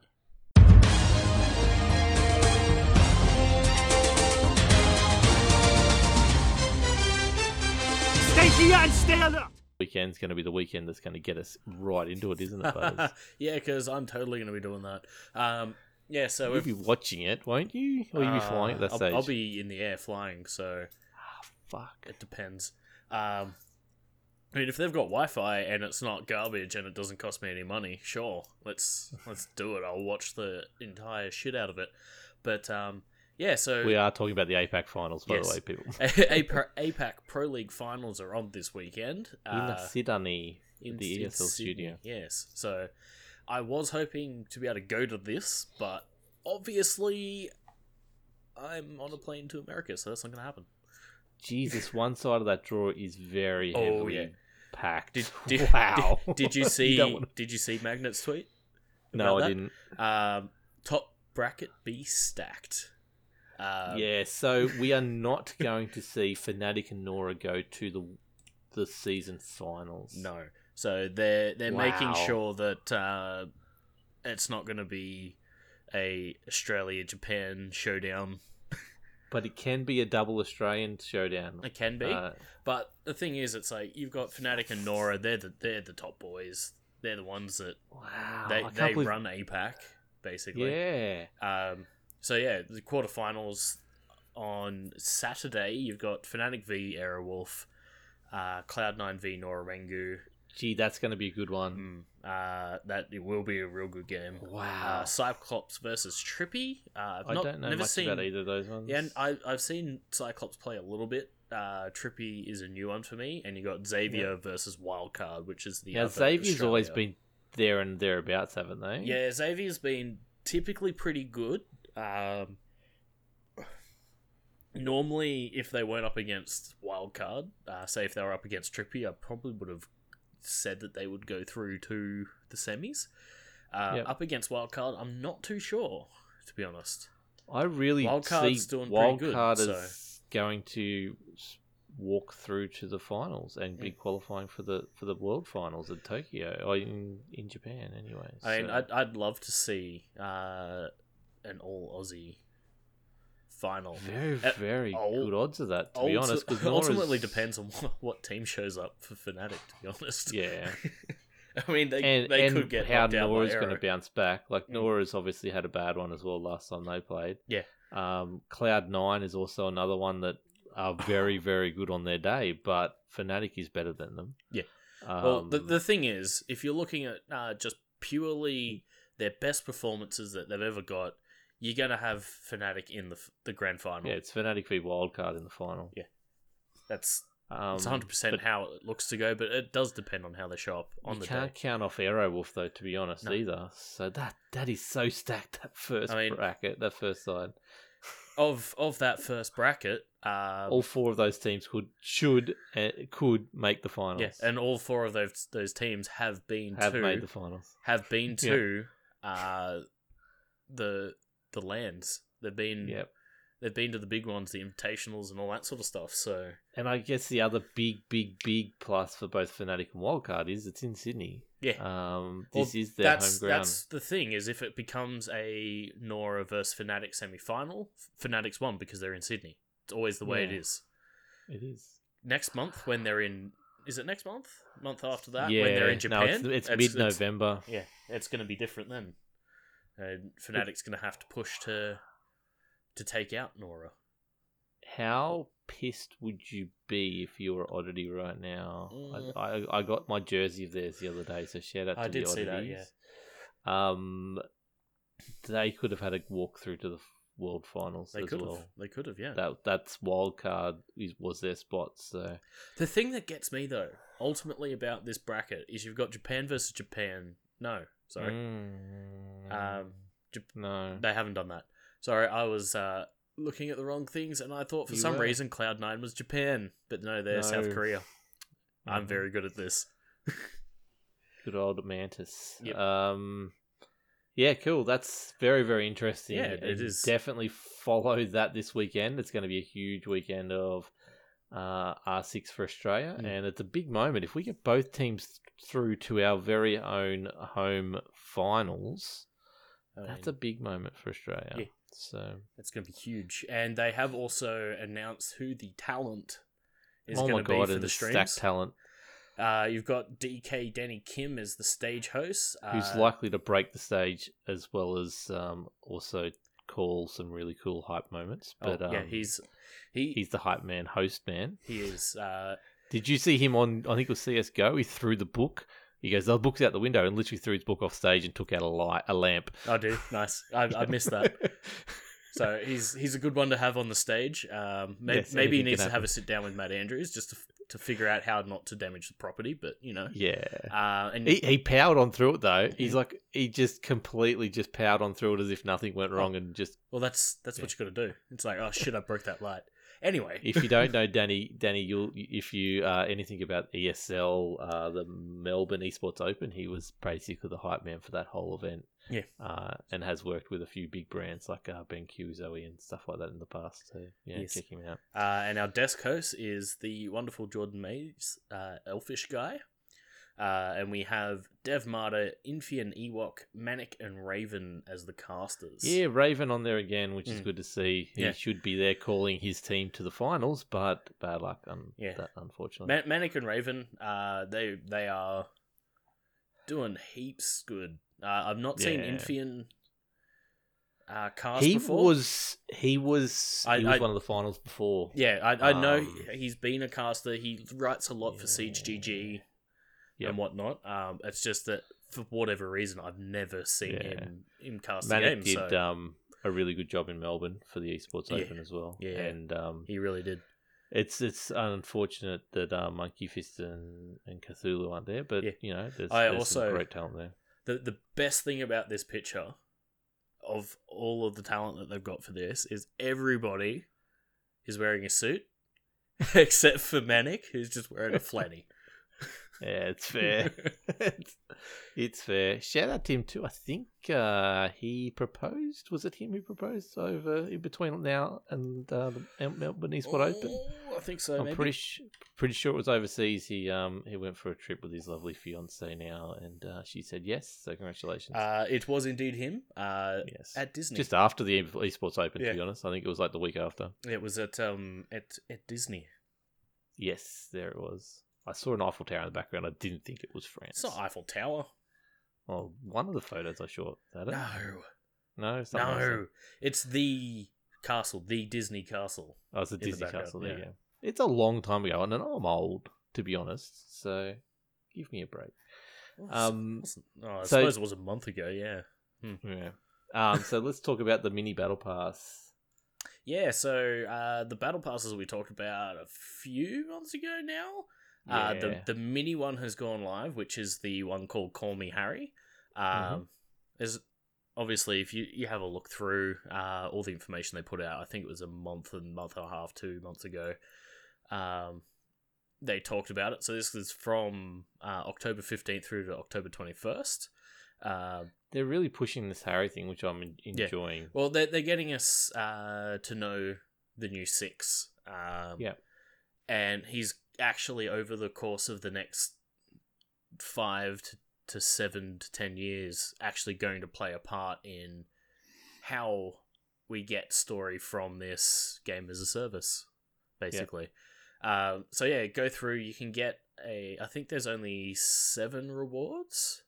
Speaker 1: Stay here and stay alert.
Speaker 3: Weekend's going to be the weekend that's going to get us right into it, isn't it, Butters? *laughs*
Speaker 4: yeah, because I'm totally going to be doing that. Um, yeah, so
Speaker 3: You'll
Speaker 4: if,
Speaker 3: be watching it, won't you? Or you'll be flying at that
Speaker 4: uh, I'll,
Speaker 3: stage?
Speaker 4: I'll be in the air flying, so
Speaker 3: Fuck.
Speaker 4: it depends. Um, I mean, if they've got Wi-Fi and it's not garbage and it doesn't cost me any money, sure, let's *laughs* let's do it. I'll watch the entire shit out of it. But um, yeah, so
Speaker 3: We are talking about the APAC finals, by
Speaker 4: Yes.
Speaker 3: the way, people. *laughs*
Speaker 4: APAC, APAC Pro League finals are on this weekend.
Speaker 3: In
Speaker 4: Uh,
Speaker 3: Sydney,
Speaker 4: in
Speaker 3: the
Speaker 4: in
Speaker 3: ESL
Speaker 4: Sydney,
Speaker 3: studio.
Speaker 4: Yes. So I was hoping to be able to go to this, but obviously I'm on a plane to America, so that's not going to happen.
Speaker 3: Jesus, *laughs* one side of that draw is very
Speaker 4: Oh,
Speaker 3: heavily
Speaker 4: yeah.
Speaker 3: packed.
Speaker 4: Did, *laughs* did,
Speaker 3: wow.
Speaker 4: Did, did you *laughs* see?
Speaker 3: wanna-
Speaker 4: Did you see Magnet's tweet?
Speaker 3: No, I
Speaker 4: that?
Speaker 3: didn't.
Speaker 4: Um, top bracket be stacked. Um,
Speaker 3: yeah, so we are not going to see Fnatic and Nora go to the the season finals.
Speaker 4: No. So they're they're making sure that uh, it's not going to be a Australia Japan showdown.
Speaker 3: But it can be a double Australian showdown.
Speaker 4: It can be,
Speaker 3: Uh,
Speaker 4: but the thing is, it's like you've got Fnatic and Nora. They're the they're the top boys. They're the ones that
Speaker 3: wow.
Speaker 4: they they
Speaker 3: believe-
Speaker 4: run APAC basically.
Speaker 3: Yeah.
Speaker 4: Um, so yeah, the quarterfinals on Saturday. You've got Fnatic v Aerowolf, uh, Cloud9 v Nora-Rengo.
Speaker 3: Gee, that's going to be a good one.
Speaker 4: Mm, uh, that it will be a real good game.
Speaker 3: Wow.
Speaker 4: Uh, Cyclops versus Trippy. Uh, I've
Speaker 3: I
Speaker 4: not,
Speaker 3: don't know
Speaker 4: never
Speaker 3: much
Speaker 4: seen.
Speaker 3: about either of those ones.
Speaker 4: Yeah, I, I've seen Cyclops play a little bit. Uh, Trippy is a new one for me, and you got Xavier versus Wildcard, which is the
Speaker 3: Now, Xavier's always been there and thereabouts, haven't they?
Speaker 4: Yeah, Xavier's been typically pretty good. Um, normally, if they weren't up against Wildcard, uh, say if they were up against Trippy, I probably would have said that they would go through to the semis. Uh,
Speaker 3: Yep.
Speaker 4: Up against Wildcard, I'm not too sure, to be honest.
Speaker 3: I really
Speaker 4: Wildcard's
Speaker 3: see
Speaker 4: doing pretty good,
Speaker 3: Wildcard
Speaker 4: so-
Speaker 3: as going to walk through to the finals and be
Speaker 4: Mm.
Speaker 3: qualifying for the for the world finals in Tokyo or in in Japan anyway.
Speaker 4: I mean, I'd I'd love to see uh, an all Aussie final.
Speaker 3: very
Speaker 4: uh,
Speaker 3: very good odds of that to be
Speaker 4: honest,
Speaker 3: honest. 'cause *laughs*
Speaker 4: ultimately depends on what, *laughs* what team shows up for Fnatic. To be honest,
Speaker 3: Yeah. *laughs*
Speaker 4: I mean, they
Speaker 3: and,
Speaker 4: they
Speaker 3: and
Speaker 4: could get
Speaker 3: how
Speaker 4: knocked out by
Speaker 3: Nora's going to bounce back. Like
Speaker 4: Mm.
Speaker 3: Nora's obviously had a bad one as well last time they played.
Speaker 4: Yeah.
Speaker 3: Um, Cloud Nine is also another one that are very very good on their day, but Fnatic is better than them.
Speaker 4: Yeah.
Speaker 3: Um,
Speaker 4: Well, the the thing is, if you're looking at uh, just purely their best performances that they've ever got, you're gonna have Fnatic in the the grand final.
Speaker 3: yeah, it's Fnatic v Wildcard in the final.
Speaker 4: Yeah. That's
Speaker 3: Um,
Speaker 4: that's 100 percent how it looks to go, but it does depend on how they show up on
Speaker 3: you
Speaker 4: the
Speaker 3: can't
Speaker 4: day.
Speaker 3: count off Aerowolf though, to be honest,
Speaker 4: No.
Speaker 3: either. So that that is so stacked. That first
Speaker 4: I mean-
Speaker 3: bracket, that first side.
Speaker 4: Of of that first bracket, uh,
Speaker 3: All four of those teams could, should, uh, could make the finals.
Speaker 4: yeah, and all four of those those teams have been
Speaker 3: have
Speaker 4: to
Speaker 3: made the finals.
Speaker 4: have been *laughs*
Speaker 3: Yeah.
Speaker 4: to uh, the the lands. They've been
Speaker 3: Yep.
Speaker 4: they've been to the big ones, the invitationals, and all that sort of stuff. So
Speaker 3: And I guess the other big, big, big plus for both Fnatic and Wildcard is it's in Sydney.
Speaker 4: yeah,
Speaker 3: Um,
Speaker 4: Well,
Speaker 3: this is their home ground.
Speaker 4: that's the thing is if it becomes a Nora versus Fnatic semi final, Fnatic's won because they're in Sydney. It's always the way it
Speaker 3: Yeah.
Speaker 4: is.
Speaker 3: It is.
Speaker 4: Next month when they're in, is it next month? Month after that
Speaker 3: yeah,
Speaker 4: when they're in
Speaker 3: no,
Speaker 4: Japan.
Speaker 3: it's, it's
Speaker 4: It's-
Speaker 3: mid-November.
Speaker 4: Yeah, it's going to be different then. And Fnatic's going to have to push to to take out Nora.
Speaker 3: How pissed would you be if you were Oddity right now?
Speaker 4: Mm.
Speaker 3: I, I I got my jersey of theirs the other day, so shout out to
Speaker 4: I did
Speaker 3: the
Speaker 4: see that,
Speaker 3: Oddities. Um, they could have had a walk through to the World Finals
Speaker 4: They
Speaker 3: as
Speaker 4: could
Speaker 3: well.
Speaker 4: have. They could have. Yeah.
Speaker 3: That that's wild card is, was their spot. So
Speaker 4: The thing that gets me though, ultimately about this bracket, is you've got Japan versus Japan. No, sorry,
Speaker 3: Mm,
Speaker 4: Um,
Speaker 3: no.
Speaker 4: they haven't done that. Sorry, I was uh, looking at the wrong things, and I thought for
Speaker 3: You
Speaker 4: some
Speaker 3: were.
Speaker 4: reason Cloud Nine was Japan, but no, they're South
Speaker 3: No.
Speaker 4: Korea. I'm
Speaker 3: Mhm.
Speaker 4: very good at this.
Speaker 3: Good old Mantis.
Speaker 4: Yep.
Speaker 3: Um, yeah, cool. That's very, very interesting.
Speaker 4: Yeah, it
Speaker 3: And
Speaker 4: is.
Speaker 3: Definitely follow that this weekend. It's going to be a huge weekend of uh, R6 for Australia,
Speaker 4: Mm.
Speaker 3: and it's a big moment. If we get both teams through to our very own home finals,
Speaker 4: I
Speaker 3: that's
Speaker 4: mean,
Speaker 3: a big moment for Australia.
Speaker 4: Yeah.
Speaker 3: So,
Speaker 4: It's going to be huge, and they have also announced who the talent is
Speaker 3: oh
Speaker 4: going to be for the streams.
Speaker 3: stacked talent
Speaker 4: Uh, you've got DK Danny Kim as the stage host.
Speaker 3: who's
Speaker 4: uh,
Speaker 3: likely to break the stage as well as um, also call some really cool hype moments.
Speaker 4: oh,
Speaker 3: But
Speaker 4: yeah,
Speaker 3: um,
Speaker 4: he's he
Speaker 3: he's the hype man, host man.
Speaker 4: he is. Uh,
Speaker 3: Did you see him on? I think it was CS:GO. He threw the book. He goes, "The book's out the window," and literally threw his book off stage and took out a light, a lamp.
Speaker 4: I do nice. I, I *laughs* missed that. So he's he's a good one to have on the stage. Um, may,
Speaker 3: Yes,
Speaker 4: maybe he needs to have a sit down with Matt Andrews just to to figure out how not to damage the property. But you know,
Speaker 3: yeah.
Speaker 4: uh, and
Speaker 3: He, he powered on through it though. He's like he just completely just powered on through it as if nothing went wrong and just.
Speaker 4: well, that's that's what you got to do. It's like, oh shit, I broke that light. Anyway,
Speaker 3: If you don't *laughs* know Danny, Danny, you'll if you uh, anything about ESL, uh, the Melbourne Esports Open, he was basically the hype man for that whole event.
Speaker 4: Yeah.
Speaker 3: uh, and has worked with a few big brands like uh, BenQ, ZOWIE, and stuff like that in the past. So yeah,
Speaker 4: Yes.
Speaker 3: check him out.
Speaker 4: Uh, and our desk host is the wonderful Jordan Mays, uh, Elfish guy. Uh, and we have Dev Marta, Infian Ewok, Manic, and Raven as the casters.
Speaker 3: Yeah, Raven on there again, which is
Speaker 4: Mm.
Speaker 3: good to see. He
Speaker 4: Yeah.
Speaker 3: should be there calling his team to the finals, but bad luck on
Speaker 4: Yeah.
Speaker 3: that, unfortunately.
Speaker 4: Man- Manic and Raven, uh, they they are doing heaps good. Uh, I've not seen
Speaker 3: Yeah.
Speaker 4: Infian uh, cast
Speaker 3: he
Speaker 4: before.
Speaker 3: was he was
Speaker 4: I-
Speaker 3: he was
Speaker 4: I-
Speaker 3: one of the finals before.
Speaker 4: Yeah, I, I know
Speaker 3: Um,
Speaker 4: he's been a caster. He writes a lot for Siege GG
Speaker 3: Yep.
Speaker 4: and whatnot. Um, it's just that for whatever reason, I've never seen
Speaker 3: Yeah.
Speaker 4: him him cast a
Speaker 3: Manic
Speaker 4: game.
Speaker 3: did
Speaker 4: so
Speaker 3: um, a really good job in Melbourne for the Esports
Speaker 4: Yeah.
Speaker 3: Open as well.
Speaker 4: Yeah.
Speaker 3: and um,
Speaker 4: he really did.
Speaker 3: it's it's unfortunate that uh, Monkey Fist and, and Cthulhu aren't there, but
Speaker 4: Yeah.
Speaker 3: you know there's,
Speaker 4: I
Speaker 3: there's
Speaker 4: also-
Speaker 3: some great talent there.
Speaker 4: The The best thing about this picture of all of the talent that they've got for this is everybody is wearing a suit *laughs* except for Manic, who's just wearing a flanny. *laughs*
Speaker 3: Yeah, it's fair. it's, *laughs* it's fair. Shout out to him too. I think uh, he proposed. Was it him who proposed over in between now and uh, the Mel- Melbourne Esports Open?
Speaker 4: Oh, I think so.
Speaker 3: I'm
Speaker 4: maybe.
Speaker 3: pretty sh- pretty sure it was overseas. He um he went for a trip with his lovely fiance now, and uh, she said yes. So congratulations.
Speaker 4: Uh, it was indeed him. Uh,
Speaker 3: yes,
Speaker 4: at Disney.
Speaker 3: just after the Esports Open.
Speaker 4: Yeah.
Speaker 3: To be honest, I think it was like the week after.
Speaker 4: It was at um at at Disney.
Speaker 3: Yes, there it was. I saw an Eiffel Tower in the background. I didn't think it was France.
Speaker 4: It's not Eiffel Tower.
Speaker 3: Well, one of the photos I shot. That it?
Speaker 4: No,
Speaker 3: No,
Speaker 4: no, it's the castle, the Disney castle.
Speaker 3: Oh, it's a
Speaker 4: the
Speaker 3: Disney
Speaker 4: background,
Speaker 3: castle. There you
Speaker 4: yeah.
Speaker 3: go. It's a long time ago, and I'm old, to be honest. So give me a break. Um,
Speaker 4: oh, I
Speaker 3: so-
Speaker 4: suppose it was a month ago. Yeah,
Speaker 3: Yeah. Um, so let's talk about the mini battle pass.
Speaker 4: yeah. So uh, the battle passes we talked about a few months ago now. Uh, the the mini one has gone live, which is the one called Call Me Harry. Um,
Speaker 3: Mm-hmm.
Speaker 4: Is obviously if you, you have a look through uh, all the information they put out, I think it was a month and month and a half, two months ago. Um, they talked about it. So this is from uh, October fifteenth through to October twenty first. Uh,
Speaker 3: They're really pushing this Harry thing, which I'm en-
Speaker 4: Yeah.
Speaker 3: enjoying.
Speaker 4: well, they're, they're getting us uh, to know the new six. Um,
Speaker 3: Yeah.
Speaker 4: And he's actually, over the course of the next five to, to seven to ten years, actually going to play a part in how we get story from this game as a service, basically. Um, so, yeah, go through. You can get a. I think there's only seven rewards.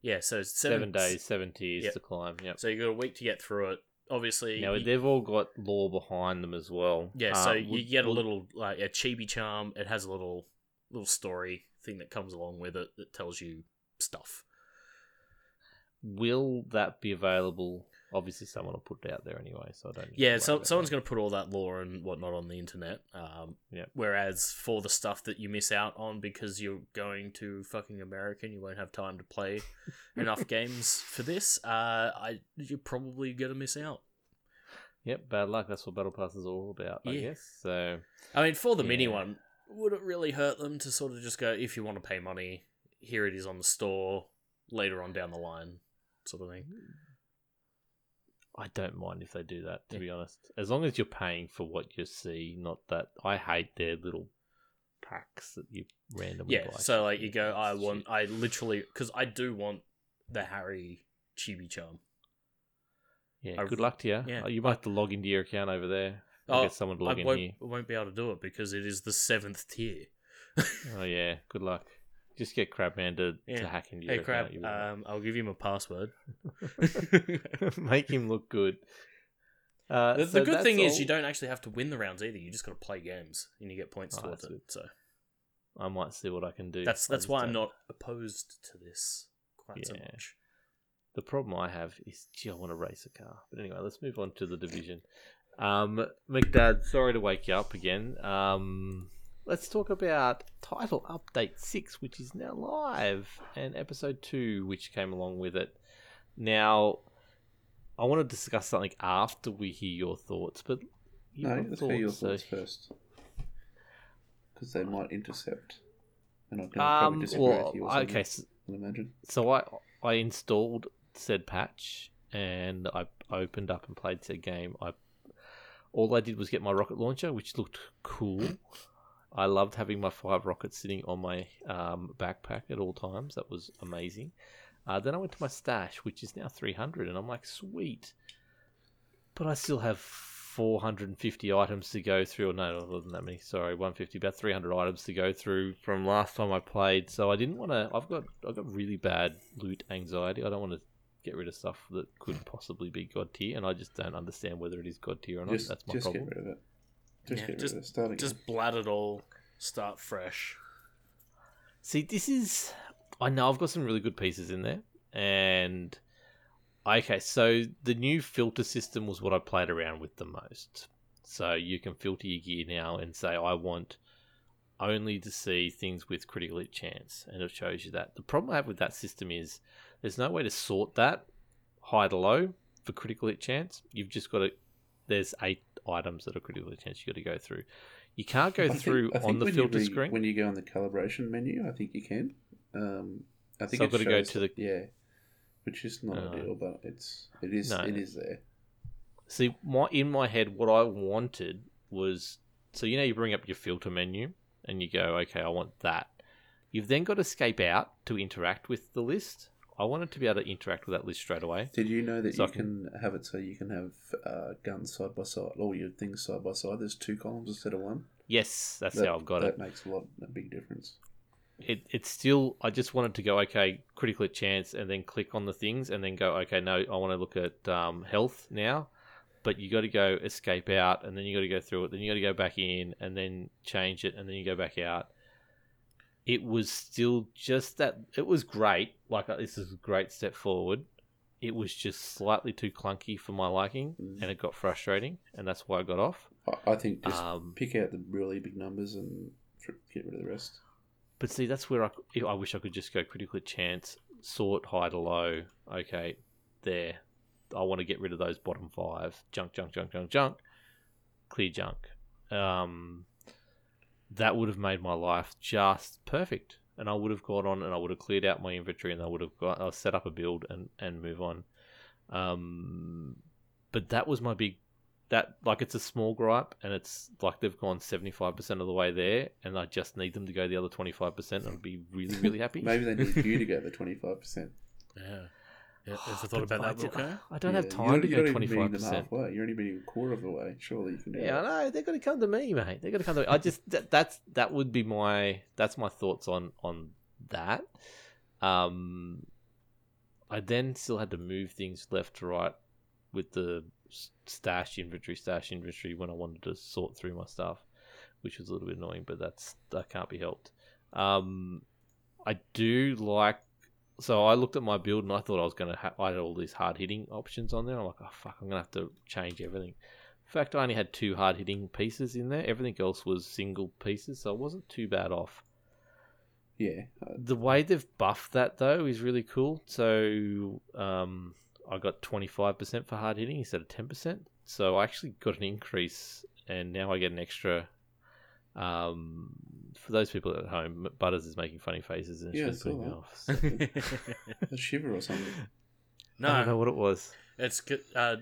Speaker 4: Yeah, so
Speaker 3: Seven,
Speaker 4: seven,
Speaker 3: days, seven tiers
Speaker 4: Yep.
Speaker 3: to climb. Yeah.
Speaker 4: so you got a week to get through it. Obviously,
Speaker 3: Now
Speaker 4: you-
Speaker 3: they've all got lore behind them as well.
Speaker 4: yeah.
Speaker 3: Uh,
Speaker 4: So you
Speaker 3: would-
Speaker 4: get a little like a chibi charm. It has a little little story thing that comes along with it that tells you stuff.
Speaker 3: Will that be available? Obviously, someone will put it out there anyway, so I don't.
Speaker 4: Yeah, so someone's going to put all that lore and whatnot on the internet. Um,
Speaker 3: Yep.
Speaker 4: Whereas for the stuff that you miss out on because you're going to fucking America and you won't have time to play *laughs* enough games for this, uh, I you're probably going to miss out.
Speaker 3: Yep, bad luck. That's what Battle Pass is all about, I guess. So
Speaker 4: I mean, for the mini one, would it really hurt them to sort of just go, if you want to pay money, here it is on the store later on down the line, sort of thing?
Speaker 3: I don't mind if they do that. To
Speaker 4: Yeah.
Speaker 3: be honest, as long as you're paying for what you see, not that I hate their little packs that you randomly
Speaker 4: Yeah,
Speaker 3: buy.
Speaker 4: so like you go, I want. I literally, because I do want the Harry Chibi Charm.
Speaker 3: Yeah,
Speaker 4: I-
Speaker 3: good luck to you.
Speaker 4: yeah.
Speaker 3: Oh, you might have to log into your account over there.
Speaker 4: Oh,
Speaker 3: get someone to
Speaker 4: I
Speaker 3: log in
Speaker 4: won't,
Speaker 3: here.
Speaker 4: won't be able to do it because it is the seventh tier. *laughs*
Speaker 3: Oh yeah, good luck. Just get Crabman to,
Speaker 4: Yeah.
Speaker 3: to hack into your
Speaker 4: Hey,
Speaker 3: account. you'll
Speaker 4: um, I'll give you my password. *laughs*
Speaker 3: Make him look good. Uh,
Speaker 4: The, the good thing is you don't actually have to win the rounds either. You just got to play games and you get points
Speaker 3: Oh,
Speaker 4: towards it.
Speaker 3: good.
Speaker 4: So
Speaker 3: I might see what I can do.
Speaker 4: that's that's why I'm
Speaker 3: don't-
Speaker 4: opposed to this quite so much.
Speaker 3: The problem I have is, gee, I want to race a car. But anyway, let's move on to the division. Um, McDad, sorry to wake you up again. Um, let's talk about Title Update 6, which is now live, and Episode 2, which came along with it. Now, I want to discuss something after we hear your thoughts, but you
Speaker 5: No, let's hear your
Speaker 3: so-
Speaker 5: thoughts first. Because they might intercept. And I can
Speaker 3: Um,
Speaker 5: probably disagree
Speaker 3: well,
Speaker 5: with you or
Speaker 3: okay, so,
Speaker 5: I imagine.
Speaker 3: so I I installed said patch and I opened up and played said game. I all I did was get my rocket launcher, which looked cool. I loved having my five rockets sitting on my um, backpack at all times. That was amazing. Uh, then I went to my stash, which is now 300, and I'm like, sweet. But I still have 450 items to go through. Or no, it wasn't that many. Sorry, 150, about 300 items to go through from last time I played. So I didn't want to. I've got I've got really bad loot anxiety. I don't want to get rid of stuff that could possibly be god tier, and I just don't understand whether it is god tier or not.
Speaker 5: Just,
Speaker 3: That's my problem.
Speaker 5: Just
Speaker 4: Yeah,
Speaker 5: get
Speaker 4: just-
Speaker 5: rid of it. Start again.
Speaker 4: Just blat it all, start fresh.
Speaker 3: See, this is. I know I've got some really good pieces in there, and okay, so the new filter system was what I played around with the most. So you can filter your gear now and say, I want only to see things with critical hit chance, and it shows you that. The problem I have with that system is there's no way to sort that high to low for critical hit chance. You've just got to. There's eight items that are critical chance you got to go through. You can't go
Speaker 5: I
Speaker 3: through
Speaker 5: think
Speaker 3: on the filter
Speaker 5: re-
Speaker 3: screen.
Speaker 5: When you go on the calibration menu, I think you can. Um, I think
Speaker 3: so I've gotta go to
Speaker 5: that- yeah, which is not
Speaker 3: No.
Speaker 5: ideal, but it's it is
Speaker 3: No.
Speaker 5: it is there.
Speaker 3: See, my in my head, what I wanted was so you know you bring up your filter menu and you go, okay, I want that. You've then got to escape out to interact with the list. I wanted to be able to interact with that list straight away.
Speaker 5: Did you know that
Speaker 3: So
Speaker 5: you
Speaker 3: can-
Speaker 5: can have it so you can have uh, guns side by side, all your things side by side? There's two columns instead of one.
Speaker 3: Yes, that's
Speaker 5: that,
Speaker 3: how I've got
Speaker 5: that
Speaker 3: it.
Speaker 5: That makes a lot a big difference.
Speaker 3: it it's still I just wanted to go okay critical chance and then click on the things and then go okay no I want to look at um, health now, but you got to go escape out and then you got to go through it then you got to go back in and then change it and then you go back out. It was still just that it was great like uh, this is a great step forward. It was just slightly too clunky for my liking
Speaker 5: Mm.
Speaker 3: and it got frustrating and that's why I got off.
Speaker 5: I, I think just
Speaker 3: Um,
Speaker 5: pick out the really big numbers and get rid of the rest.
Speaker 3: But see, that's where I wish I could just go critical chance, sort high to low. Okay, there. I want to get rid of those bottom five. Junk, junk, junk, junk, junk. Clear junk. Um, that would have made my life just perfect. And I would have gone on and I would have cleared out my inventory and I would have got, I'll set up a build and, and move on. Um, but that was my big that like it's a small gripe and it's like they've gone 75% of the way there and i just need them to go the other 25% and i'd be really really happy *laughs*
Speaker 5: Maybe they need you to go the *laughs* twenty five percent.
Speaker 4: Yeah. yeah. Ever thought about
Speaker 3: I
Speaker 4: that,
Speaker 3: did-
Speaker 4: Wilco?
Speaker 3: i don't have time
Speaker 5: don't-
Speaker 3: to
Speaker 5: you
Speaker 3: go
Speaker 5: don't even meet them
Speaker 3: 25%
Speaker 5: You're only meeting a quarter of the way. Surely you can do
Speaker 3: yeah i know they're going to come to me mate they're going to come to me i just *laughs* that, that's that would be my that's my thoughts on on that um i then still had to move things left to right with the stash inventory stash inventory when i wanted to sort through my stuff which was a little bit annoying but that's that can't be helped um i do like so i looked at my build and i thought i was going to have i had all these hard hitting options on there i'm like oh fuck i'm going to have to change everything in fact, I only had two hard hitting pieces in there. Everything else was single pieces, so I wasn't too bad off.
Speaker 5: Yeah.
Speaker 3: The way they've buffed that though is really cool. So um, I got twenty five percent for hard hitting instead of ten percent. So I actually got an increase, and now I get an extra. Um, for those people at home, Butters is making funny faces and
Speaker 5: Yeah,
Speaker 3: she's putting me off. So- *laughs*
Speaker 5: a shiver or something.
Speaker 3: No, I don't know what it was.
Speaker 4: it's. Uh,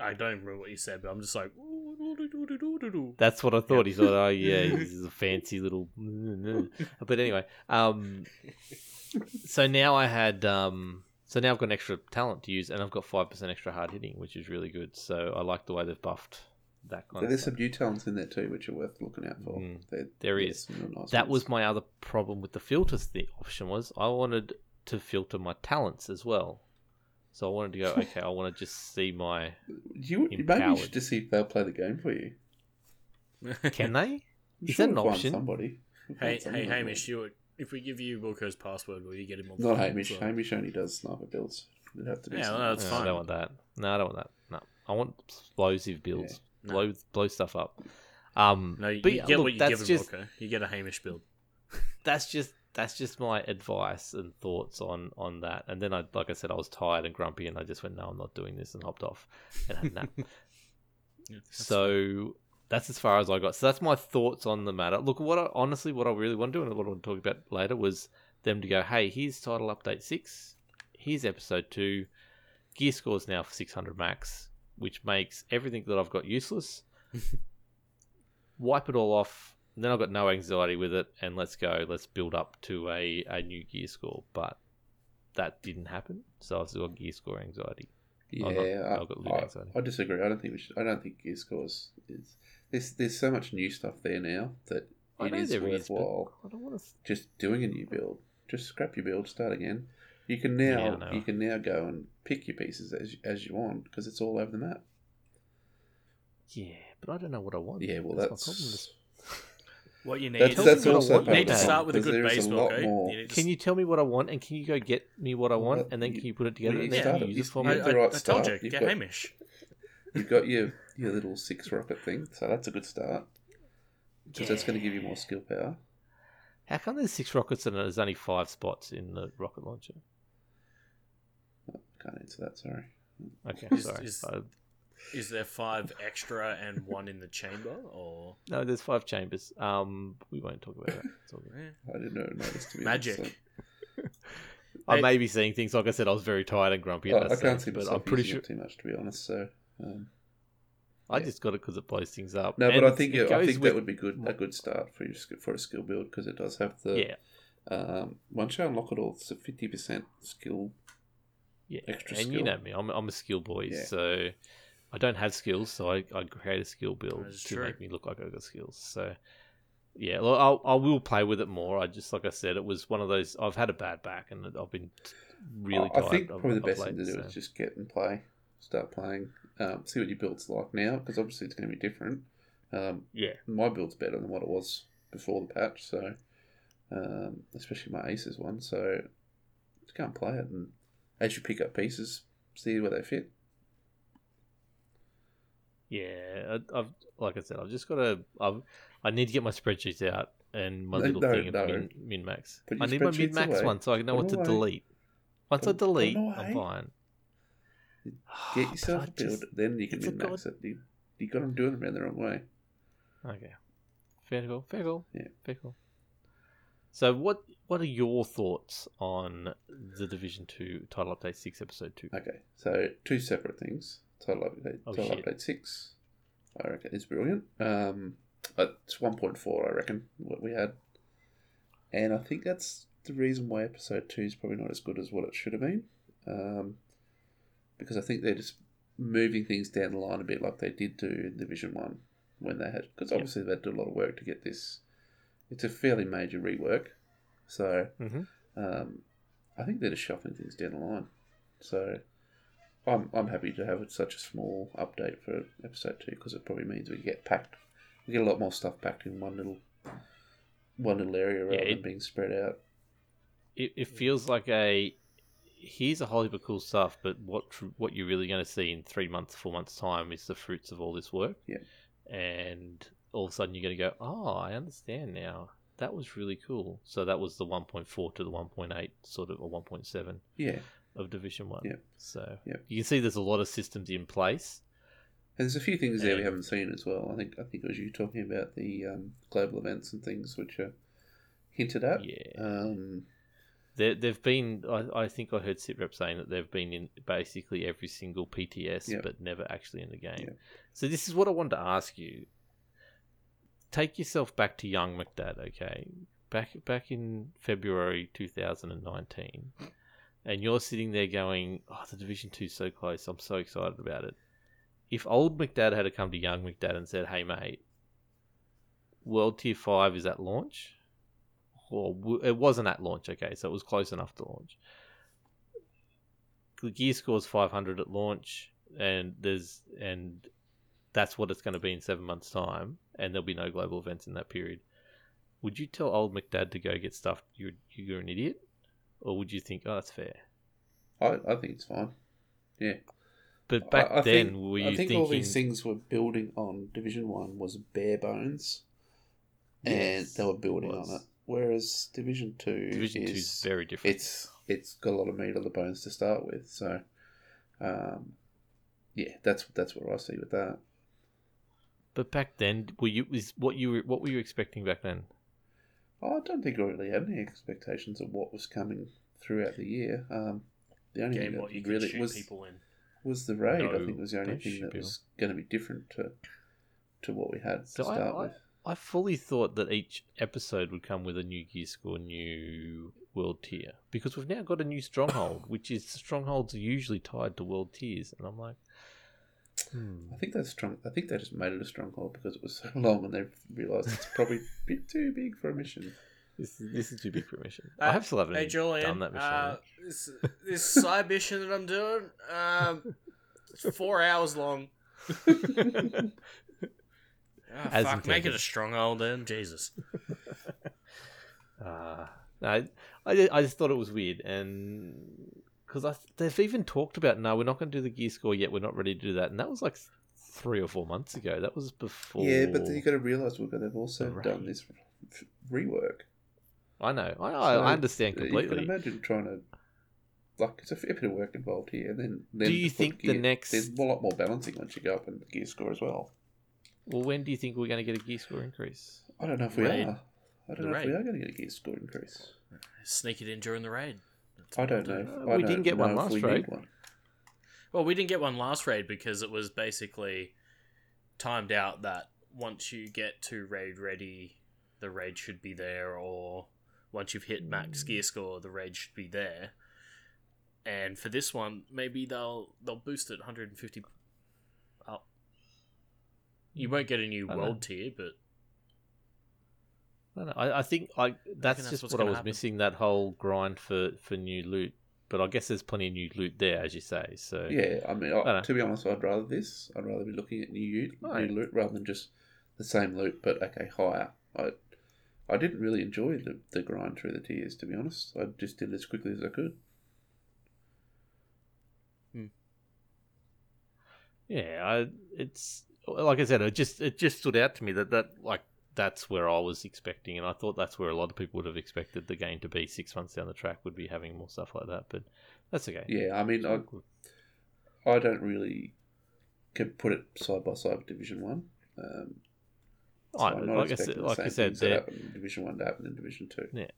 Speaker 4: I don't remember what you said, but I'm just like. *laughs*
Speaker 3: That's what I thought. He thought, oh yeah, *laughs* he's a fancy little. But anyway, um, so now I had, um, so now I've got an extra talent to use, and I've got five percent extra hard hitting, which is really good. So I like the way they've buffed that kind of
Speaker 5: There's
Speaker 3: stuff.
Speaker 5: some new talents in there too, which are worth looking out for.
Speaker 3: Mm.
Speaker 5: There,
Speaker 3: There
Speaker 5: yeah,
Speaker 3: is.
Speaker 5: some real nice
Speaker 3: That
Speaker 5: ones.
Speaker 3: was my other problem with the filters. The option was I wanted to filter my talents as well. So I wanted to go, okay, I want to just see my.
Speaker 5: You, maybe you
Speaker 3: empowered.
Speaker 5: should just see if they'll play the game for you. *laughs*
Speaker 3: Can they? Is
Speaker 5: sure
Speaker 3: that an option?
Speaker 5: Somebody. We'll
Speaker 4: hey,
Speaker 5: find somebody
Speaker 4: hey,
Speaker 5: that
Speaker 4: Hamish,
Speaker 5: will.
Speaker 4: you if we give you Wilco's password, will you get him on?
Speaker 5: Not
Speaker 4: the phone
Speaker 5: Hamish.
Speaker 4: as well?
Speaker 5: Hamish only does sniper builds. It'd have to be.
Speaker 4: Yeah,
Speaker 5: something
Speaker 4: well,
Speaker 5: else.
Speaker 4: that's
Speaker 3: No, I don't want that. No, I don't want that. No, I want explosive builds.
Speaker 4: No.
Speaker 3: Blow blow stuff up. Um,
Speaker 4: No, you,
Speaker 3: but
Speaker 4: you get
Speaker 3: look,
Speaker 4: what you give
Speaker 3: just
Speaker 4: Wilco. You get a Hamish build. *laughs*
Speaker 3: that's just that's just my advice and thoughts on on that. And then I, like I said, I was tired and grumpy, and I just went, no, I'm not doing this, and hopped off and had a nap. *laughs*
Speaker 4: Yeah, that's
Speaker 3: so that's as far as I got. So that's my thoughts on the matter. Look, what I, honestly, what I really want to do, and what I want to talk about later, was them to go, hey, here's title update six, here's episode two, gear scores now for 600 max, which makes everything that I've got useless. *laughs* Wipe it all off. Then I've got no anxiety with it, and let's go. Let's build up to a, a new gear score. But that didn't happen, so I've still got gear score anxiety.
Speaker 5: Yeah,
Speaker 3: I've got-
Speaker 5: I,
Speaker 3: I've got loot
Speaker 5: I-
Speaker 3: anxiety.
Speaker 5: I disagree. I don't think we should. I don't think gear scores is. There's there's so much new stuff there now that
Speaker 3: I
Speaker 5: it is
Speaker 3: there is,
Speaker 5: worthwhile
Speaker 3: I don't want to.
Speaker 5: just doing a new build. Just scrap your build, start again. You can
Speaker 3: Yeah,
Speaker 5: now
Speaker 3: I know.
Speaker 5: you can now go and pick your pieces as as you want because it's all over the map.
Speaker 3: Yeah, but I don't know what I want.
Speaker 5: Yeah, well
Speaker 3: my
Speaker 5: that's
Speaker 3: problem.
Speaker 4: What you need
Speaker 5: that's,
Speaker 4: is
Speaker 5: that's
Speaker 3: what
Speaker 5: also
Speaker 4: you need to start with a good
Speaker 5: there is
Speaker 4: base,
Speaker 5: a lot
Speaker 4: Wilco.
Speaker 5: more.
Speaker 4: You need to
Speaker 3: Can you tell me what I want, and can you go get me what I want,
Speaker 5: Well,
Speaker 3: and then
Speaker 5: you-
Speaker 3: can you put it together
Speaker 5: well,
Speaker 3: and
Speaker 5: you
Speaker 3: then
Speaker 5: start it.
Speaker 3: you use it for
Speaker 5: You
Speaker 3: me?
Speaker 5: get
Speaker 4: I,
Speaker 5: the right
Speaker 4: I told
Speaker 5: start.
Speaker 4: you,
Speaker 5: You've
Speaker 4: get
Speaker 5: got-
Speaker 4: Hamish.
Speaker 5: You've got your your little six rocket thing, so that's a good start. Because that's going to give you more skill power.
Speaker 3: How come there's six rockets and there's only five spots in the rocket launcher?
Speaker 5: Can't answer that. Sorry.
Speaker 3: Okay,
Speaker 4: Is-
Speaker 3: sorry.
Speaker 4: is-
Speaker 3: Uh,
Speaker 4: Is there five extra and one in the chamber, or
Speaker 3: no, there's five chambers. Um, we won't talk about that. *laughs* It's all good.
Speaker 5: I didn't know notice to be
Speaker 4: Magic.
Speaker 5: honest,
Speaker 3: I
Speaker 4: Hey-
Speaker 3: may be seeing things. Like I said, I was very tired and grumpy
Speaker 5: so-
Speaker 3: at
Speaker 5: I, I can't
Speaker 3: stage,
Speaker 5: see
Speaker 3: but I'm pretty sure
Speaker 5: too much to be honest. So um,
Speaker 3: I
Speaker 5: yeah.
Speaker 3: just got it because it blows things up.
Speaker 5: no, but
Speaker 3: And
Speaker 5: I think
Speaker 3: it
Speaker 5: yeah, I think
Speaker 3: with-
Speaker 5: that would be good a good start for your for a skill build because it does have the
Speaker 3: yeah,
Speaker 5: um, once you unlock it all, it's a fifty percent skill.
Speaker 3: Yeah.
Speaker 5: extra
Speaker 3: and you know me, I'm I'm a skill boy,
Speaker 5: Yeah.
Speaker 3: so I don't have skills, so I, I create a skill build
Speaker 4: That's
Speaker 3: to
Speaker 4: true.
Speaker 3: make me look like I've got skills. So yeah, I'll, I will play with it more. I just like I said, it was one of those. I've had a bad back, and I've been really.
Speaker 5: I think
Speaker 3: of-
Speaker 5: probably the best thing to do
Speaker 3: so-
Speaker 5: is just get and play, start playing, um, see what your build's like now, because obviously it's going to be different. Um,
Speaker 3: yeah,
Speaker 5: my build's better than what it was before the patch, so um, especially my Aces one. So just go and play it, and as you pick up pieces, see where they fit.
Speaker 3: yeah. I, I've like I said, I've just got to. I've, I need to get my spreadsheets out and my
Speaker 5: No,
Speaker 3: little
Speaker 5: no,
Speaker 3: thing of
Speaker 5: no.
Speaker 3: min, min max. I need my min max one so I know
Speaker 5: Put
Speaker 3: what to
Speaker 5: away.
Speaker 3: delete. Once I
Speaker 5: Put- put
Speaker 3: delete, I'm fine.
Speaker 5: Get *sighs* yourself
Speaker 3: I
Speaker 5: a build,
Speaker 3: just-
Speaker 5: then you can min max it. You, you got them doing it around the wrong way.
Speaker 3: Okay. Fair call. Fair call.
Speaker 5: Yeah.
Speaker 3: Fair call. So what what are your thoughts on the Division Two title update six episode two?
Speaker 5: Okay, so two separate things. Title update,
Speaker 3: Oh,
Speaker 5: title
Speaker 3: shit.
Speaker 5: update six. I reckon is brilliant. Um, it's one point four. I reckon what we had, and I think that's the reason why episode two is probably not as good as what it should have been. Um, because I think they're just moving things down the line a bit, like they did do in Division One when they had. Because obviously they had to do a lot of work to get this. It's a fairly major rework, so
Speaker 3: Mm-hmm.
Speaker 5: um, I think they're just shuffling things down the line. So I'm I'm happy to have it such a small update for episode two because it probably means we get packed, we get a lot more stuff packed in one little one little area rather
Speaker 3: Yeah,
Speaker 5: than being spread out.
Speaker 3: It, it feels like a here's a whole heap of cool stuff, but what what you're really going to see in three months, four months time is the fruits of all this work.
Speaker 5: Yeah.
Speaker 3: And all of a sudden you're going to go, oh, I understand now. That was really cool. So that was the 1.4 to the 1.8 sort of or 1.7
Speaker 5: Yeah,
Speaker 3: of Division One.
Speaker 5: Yeah.
Speaker 3: So
Speaker 5: Yeah.
Speaker 3: you can see there's a lot of systems in place.
Speaker 5: and there's a few things there we haven't seen as well. I think I think it was you talking about the um, global events and things which are hinted at.
Speaker 3: Yeah.
Speaker 5: Um,
Speaker 3: they've been. I, I think I heard Sitrep saying that they've been in basically every single PTS,
Speaker 5: Yeah.
Speaker 3: but never actually in the game.
Speaker 5: Yeah.
Speaker 3: So this is what I wanted to ask you. Take yourself back to young McDad, okay? Back back in February 2019, and you're sitting there going, "Oh, the Division Two so close! I'm so excited about it." If old McDad had to come to young McDad and said, "Hey, mate, World Tier Five is at launch," or w- it wasn't at launch, okay, so it was close enough to launch. The gear scores 500 at launch, and there's and that's what it's going to be in seven months' time, and there'll be no global events in that period. Would you tell old McDad to go get stuff? You're you're an idiot, or would you think, oh, that's fair?
Speaker 5: I I think it's fine. Yeah.
Speaker 3: But back
Speaker 5: I, I
Speaker 3: then,
Speaker 5: think,
Speaker 3: were you
Speaker 5: I think
Speaker 3: thinking?
Speaker 5: all these things were building on Division One was bare bones, and they were building
Speaker 3: was.
Speaker 5: on it. Whereas Division Two
Speaker 3: Division Two
Speaker 5: is
Speaker 3: is very different.
Speaker 5: it's it's got a lot of meat on the bones to start with. So, um, yeah, that's that's what I see with that.
Speaker 3: But back then, were you was what you were what were you expecting back then?
Speaker 5: I don't think I really had any expectations of what was coming throughout the year. Um, the only
Speaker 4: Game
Speaker 5: thing that
Speaker 4: you
Speaker 5: really
Speaker 4: shoot
Speaker 5: was
Speaker 4: people in.
Speaker 5: was the raid. I think was the only thing
Speaker 3: shoot
Speaker 5: that was going to be different to to what we had to
Speaker 3: So I-
Speaker 5: start
Speaker 3: I-
Speaker 5: with.
Speaker 3: I fully thought that each episode would come with a new gear score, new world tier, because we've now got a new stronghold, which is strongholds are usually tied to world tiers, and I'm like, hmm.
Speaker 5: I think that's strong. I think they just made it a stronghold because it was so *laughs* long, and they've realised it's probably *laughs* a bit too big for a mission.
Speaker 3: this is this is too big for a mission.
Speaker 4: Uh,
Speaker 3: I have still haven't
Speaker 4: Hey
Speaker 3: even
Speaker 4: Julian,
Speaker 3: done that mission.
Speaker 4: uh, this this side mission that I'm doing, um, it's *laughs* four hours long. Ah,
Speaker 3: As
Speaker 4: fuck, make it a stronghold then, Jesus.
Speaker 3: Uh, no, I, ju- I just thought it was weird, and because they've even talked about no, we're not going to do the gear score yet. We're not ready to do that, and that was like three or four months ago. That was before.
Speaker 5: Yeah, but then you got to realise we've got they've also
Speaker 3: The
Speaker 5: done this rework.
Speaker 3: I know, I,
Speaker 5: So,
Speaker 3: I, I understand
Speaker 5: You can imagine trying to like it's a fair bit of work involved here, and then, then
Speaker 3: Do you
Speaker 5: to put
Speaker 3: think the
Speaker 5: gear-
Speaker 3: next-
Speaker 5: there's a lot more balancing once you go up in the gear score as well.
Speaker 3: Well, when do you think we're going to get a gear score increase?
Speaker 5: I don't know if we
Speaker 4: Raid.
Speaker 5: are. I don't
Speaker 4: The
Speaker 5: know if we are going to get a gear score increase.
Speaker 4: Sneak it in during the raid.
Speaker 5: I don't know.
Speaker 3: Uh,
Speaker 5: I
Speaker 3: we
Speaker 5: don't
Speaker 3: didn't get one last raid.
Speaker 5: one.
Speaker 4: Well, we didn't get one last raid because it was basically timed out that once you get to raid ready, the raid should be there, or once you've hit max gear score, the raid should be there. And for this one, maybe they'll they'll boost it 150 up. You won't get a new world
Speaker 3: know.
Speaker 4: tier, but
Speaker 3: I, don't know. I, I think like that's
Speaker 4: that's
Speaker 3: just what I was
Speaker 4: happen.
Speaker 3: missing that whole grind for for new loot. But I guess there's plenty of new loot there, as you say. So
Speaker 5: Yeah, I mean,
Speaker 3: I
Speaker 5: I, to be honest, I'd rather this. I'd rather be looking at new loot,
Speaker 3: Oh,
Speaker 5: new loot rather than just the same loot, but okay, higher. I I didn't really enjoy the, the grind through the tiers, to be honest. I just did it as quickly as I could. Hmm.
Speaker 3: Yeah, I, it's like I said, it just it just stood out to me that that like that's where I was expecting, and I thought that's where a lot of people would have expected the game to be six months down the track would be having more stuff like that. But that's okay.
Speaker 5: Yeah, I mean, I. I don't really can put it side by side with Division One. Um, so
Speaker 3: I-
Speaker 5: I'm not
Speaker 3: like I said,
Speaker 5: the
Speaker 3: like I said,
Speaker 5: things that
Speaker 3: there-
Speaker 5: happened in Division One to happen in Division Two.
Speaker 3: Yeah,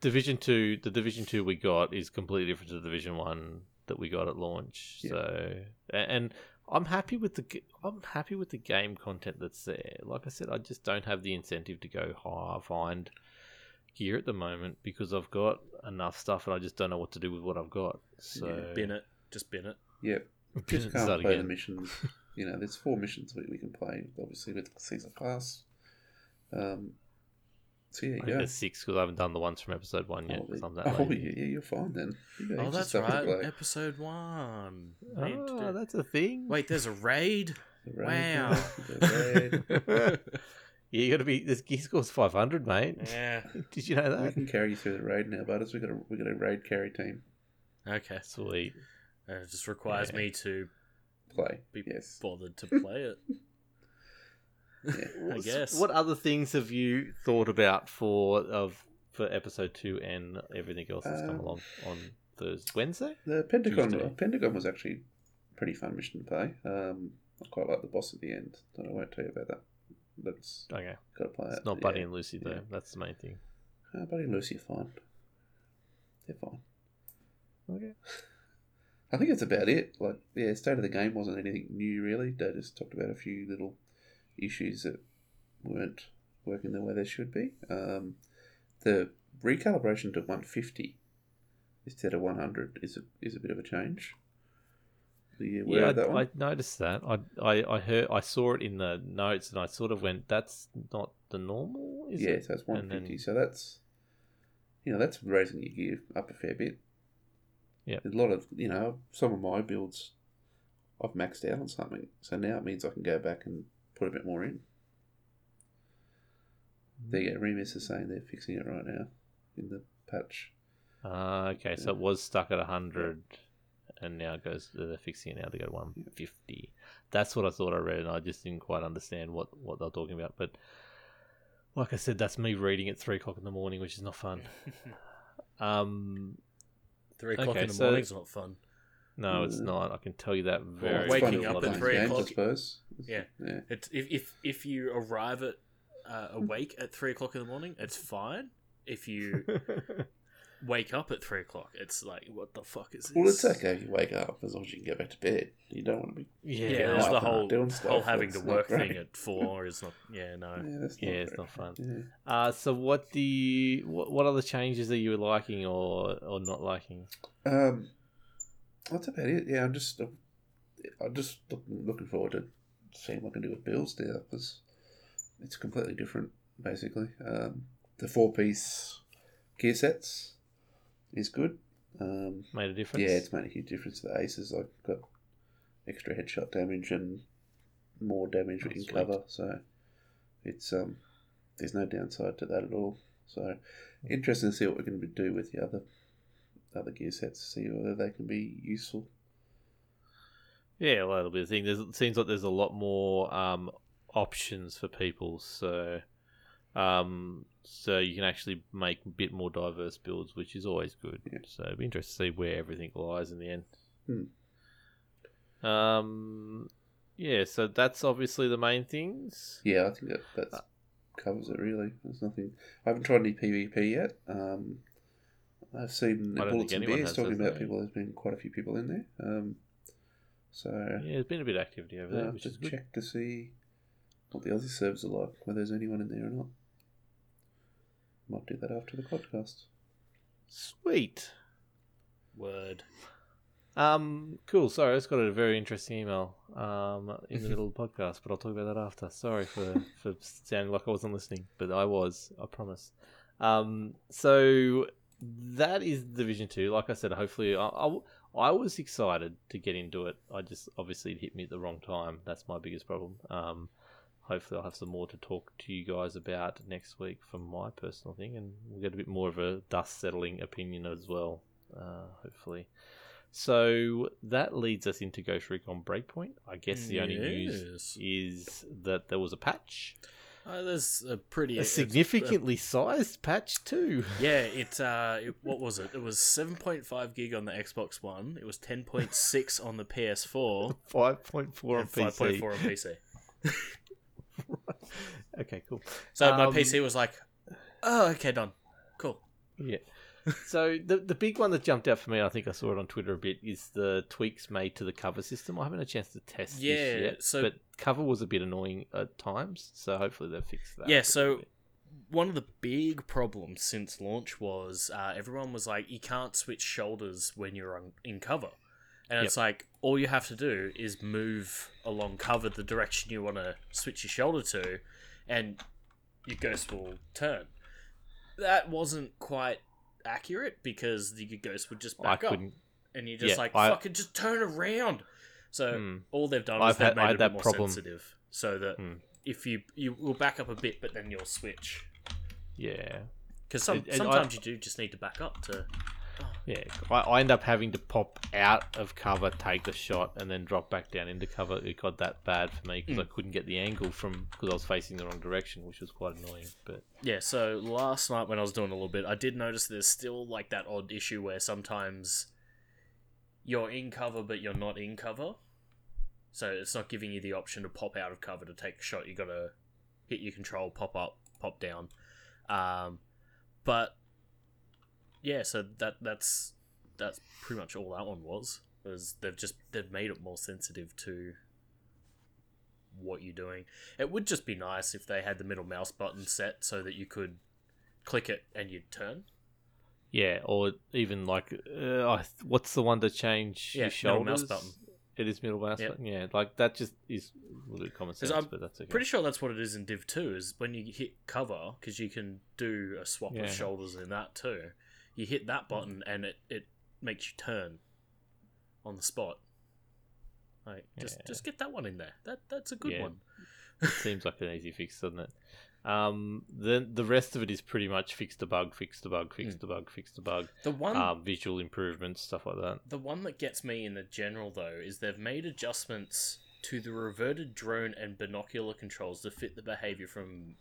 Speaker 3: Division two, the Division two we got is completely different to the Division one that we got at launch.
Speaker 5: Yeah.
Speaker 3: So, and I'm happy with the g- I'm happy with the game content that's there. Like I said, I just don't have the incentive to go high find gear at the moment because I've got enough stuff and I just don't know what to do with what I've got. So,
Speaker 5: Yeah,
Speaker 4: Bin it. Just bin it.
Speaker 5: Yep, *laughs* just can't
Speaker 3: start
Speaker 5: play the missions. You know, there's four missions we, we can play, obviously with the season pass. Um, so yeah,
Speaker 3: I
Speaker 5: yeah.
Speaker 3: six because I haven't done the ones from episode one yet.
Speaker 5: Oh,
Speaker 3: 'cause I'm that
Speaker 5: oh, yeah, yeah, you're fine then. You got
Speaker 4: Oh, that's right. Episode one. I need to
Speaker 3: Oh,
Speaker 4: do-
Speaker 3: that's a thing.
Speaker 4: Wait, there's a raid.
Speaker 5: The raid,
Speaker 4: Wow. *laughs*
Speaker 5: raid. *laughs*
Speaker 3: yeah, you got to be. This gear score's 500, mate.
Speaker 4: Yeah. *laughs*
Speaker 3: Did you know that?
Speaker 5: we can carry you through the raid now, butters. We got a we got a raid carry team.
Speaker 4: Okay.
Speaker 3: Sweet.
Speaker 4: Uh, it just requires
Speaker 3: Yeah.
Speaker 4: me to
Speaker 5: Play.
Speaker 4: be
Speaker 5: Yes.
Speaker 4: bothered to play it.
Speaker 5: Yeah.
Speaker 4: I guess.
Speaker 3: What other things have you thought about for of for episode two and everything else that's come
Speaker 5: Um,
Speaker 3: along on Thursday, Wednesday?
Speaker 5: The Pentagon
Speaker 3: Tuesday.
Speaker 5: Pentagon was actually a pretty fun mission to play. Um, I quite like the boss at the end. Don't I won't tell you about that. That's
Speaker 3: Okay,
Speaker 5: got to play it.
Speaker 3: it's not Buddy
Speaker 5: yeah.
Speaker 3: and Lucy though.
Speaker 5: yeah.
Speaker 3: That's the main thing.
Speaker 5: Uh, Buddy and Lucy are fine. They're fine.
Speaker 3: Okay. *laughs*
Speaker 5: I think that's about it. Like, yeah, state of the game wasn't anything new really. They just talked about a few little issues that weren't working the way they should be. Um, the recalibration to 150 instead of 100 is a, is a bit of a change. Are you aware
Speaker 3: Yeah, I? I noticed that. I, I I heard I saw it in the notes and I sort of went, "That's not the normal." Is
Speaker 5: yeah,
Speaker 3: it?
Speaker 5: so it's 150.
Speaker 3: then-
Speaker 5: So that's, you know, that's raising your gear up a fair bit.
Speaker 3: Yep.
Speaker 5: A lot of, you know, some of my builds, I've maxed out on something. So now it means I can go back and put a bit more in. There you go. Remus is saying they're fixing it right now in the patch.
Speaker 3: Ah, okay, so it was stuck at 100 and now it goes, they're fixing it now to go to 150. That's what I thought I read, and I just didn't quite understand what, what they were talking about. But like I said, that's me reading at 3 o'clock in the morning, which is not fun. *laughs* Um,
Speaker 4: Three o'clock
Speaker 3: Okay,
Speaker 4: in the
Speaker 3: so-
Speaker 4: morning's not fun.
Speaker 3: No, it's
Speaker 5: Mm.
Speaker 3: not. I can tell you that very
Speaker 5: It's
Speaker 4: waking
Speaker 5: fun
Speaker 3: with a
Speaker 4: up at three o'clock.
Speaker 5: I suppose.
Speaker 4: Yeah.
Speaker 5: Yeah.
Speaker 4: It's if if if you arrive at uh, awake at three o'clock in the morning, it's fine. If you *laughs* wake up at three o'clock, it's like, what the fuck is this?
Speaker 5: Well, it's okay if you wake up as long as you can go back to bed. You don't want to be.
Speaker 3: yeah,
Speaker 4: Yeah,
Speaker 5: Yeah,
Speaker 4: there's the whole
Speaker 5: doing stuff,
Speaker 4: whole having to
Speaker 5: that's not
Speaker 4: work thing at four *laughs* is not. Yeah, no.
Speaker 5: Yeah, that's
Speaker 3: Yeah,
Speaker 5: not
Speaker 3: it's
Speaker 5: great.
Speaker 3: not fun.
Speaker 5: Yeah.
Speaker 3: Uh, so what do you, what, what other changes are you liking or, or not liking?
Speaker 5: Um, that's about it. Yeah, I'm just, I'm just looking, looking forward to seeing what I can do with builds now because it's completely different, basically. Um, the four piece gear sets is good. Um,
Speaker 3: Made a difference?
Speaker 5: yeah, it's made a huge difference to the aces. I've got extra headshot damage and more damage
Speaker 3: Oh,
Speaker 5: in
Speaker 3: sweet.
Speaker 5: cover, so it's um, there's no downside to that at all. So interesting to see what we can do with the other other gear sets, to see whether they can be useful.
Speaker 3: Yeah, well, that'll be the thing. There's, it seems like there's a lot more um, options for people, so um, so you can actually make a bit more diverse builds, which is always good.
Speaker 5: Yeah.
Speaker 3: So it'd be interesting to see where everything lies in the end.
Speaker 5: Hmm.
Speaker 3: Um, yeah, so that's obviously the main things.
Speaker 5: Yeah, I think that that covers it really. There's nothing. I haven't tried any PvP yet. Um, I've seen bullets and beers talking about people. There's been quite a few people in there. Um, so
Speaker 3: Yeah, there's been a bit of activity over there,
Speaker 5: have
Speaker 3: which
Speaker 5: to
Speaker 3: is good.
Speaker 5: check to see what the Aussie servers are like, whether there's anyone in there or not. Might do that after the podcast.
Speaker 3: Sweet.
Speaker 4: Word.
Speaker 3: Um, cool. Sorry, I just got a very interesting email um, in the middle of the *laughs* podcast, but I'll talk about that after. Sorry for, for sounding like I wasn't listening, but I was, I promise. Um, so that is Division 2. Like I said, hopefully, I, I, I was excited to get into it. I just, obviously, it hit me at the wrong time. That's my biggest problem. Um, hopefully, I'll have some more to talk to you guys about next week from my personal thing, and we'll get a bit more of a dust settling opinion as well, uh, hopefully. So that leads us into Ghost Recon Breakpoint. I guess the only news is that there was a patch,
Speaker 4: Uh, there's a pretty
Speaker 3: a significantly sized patch too.
Speaker 4: Yeah, it, uh, it what was it? It was 7.5 gig on the Xbox One. It was 10.6 on the PS4 *laughs*
Speaker 3: Five point four on
Speaker 4: and
Speaker 3: PC.
Speaker 4: 5.4 on PC. *laughs* *laughs*
Speaker 3: Okay, cool.
Speaker 4: So my
Speaker 3: Um,
Speaker 4: PC was like, "Oh, okay, done. Cool."
Speaker 3: Yeah. So the the big one that jumped out for me, I think I saw it on Twitter a bit, is the tweaks made to the cover system. I haven't had a chance to test
Speaker 4: Yeah,
Speaker 3: this yet,
Speaker 4: so-
Speaker 3: but cover was a bit annoying at times. So hopefully they've fixed that.
Speaker 4: Yeah, so
Speaker 3: bit.
Speaker 4: one of the big problems since launch was uh, everyone was like, you can't switch shoulders when you're on, in cover. And it's like, all you have to do is move along cover the direction you want to switch your shoulder to, and your ghost will turn. That wasn't quite accurate because the ghost would just
Speaker 3: I
Speaker 4: back up.
Speaker 3: couldn't.
Speaker 4: And you're just
Speaker 3: Yeah,
Speaker 4: like,
Speaker 3: I-
Speaker 4: fucking just turn around. So
Speaker 3: Hmm.
Speaker 4: all they've done
Speaker 3: I've
Speaker 4: is they've
Speaker 3: had-
Speaker 4: made
Speaker 3: I
Speaker 4: it a
Speaker 3: had
Speaker 4: bit
Speaker 3: that
Speaker 4: more
Speaker 3: problem.
Speaker 4: sensitive. So that
Speaker 3: Hmm.
Speaker 4: if you you will back up a bit, but then you'll switch.
Speaker 3: Yeah,
Speaker 4: Because some,
Speaker 3: and
Speaker 4: sometimes
Speaker 3: I-
Speaker 4: you do just need to back up to.
Speaker 3: Yeah. I, I end up having to pop out of cover, take the shot, and then drop back down into cover. It got that bad for me because
Speaker 4: Hmm.
Speaker 3: I couldn't get the angle from because I was facing the wrong direction, which was quite annoying. But
Speaker 4: Yeah, so last night when I was doing a little bit, I did notice there's still like that odd issue where sometimes you're in cover but you're not in cover. So it's not giving you the option to pop out of cover to take a shot. You gotta hit your control, pop up, pop down. Um, but yeah, so that that's that's pretty much all that one was. Was they've just they've made it more sensitive to what you're doing. It would just be nice if they had the middle mouse button set so that you could click it and you'd turn.
Speaker 3: yeah, or even like, uh, what's the one to change
Speaker 4: Yeah,
Speaker 3: your
Speaker 4: middle mouse
Speaker 3: shoulders?
Speaker 4: button.
Speaker 3: It is middle mouse
Speaker 4: Yep.
Speaker 3: button. Yeah, like that just is a little bit common sense,
Speaker 4: I'm
Speaker 3: but that's okay.
Speaker 4: Pretty sure that's what it is in Div 2 is when you hit cover because you can do a swap
Speaker 3: Yeah.
Speaker 4: of shoulders in that too. You hit that button and it, it makes you turn on the spot. Like just
Speaker 3: Yeah.
Speaker 4: just get that one in there. That that's a good
Speaker 3: Yeah.
Speaker 4: one.
Speaker 3: Seems like an easy fix, doesn't it? Um, then the rest of it is pretty much fix the bug, fix the bug, fix
Speaker 4: Hmm.
Speaker 3: the bug, fix the bug.
Speaker 4: The one
Speaker 3: Um, visual improvements, stuff like that.
Speaker 4: The one that gets me in the general though is they've made adjustments to the reverted drone and binocular controls to fit the behavior from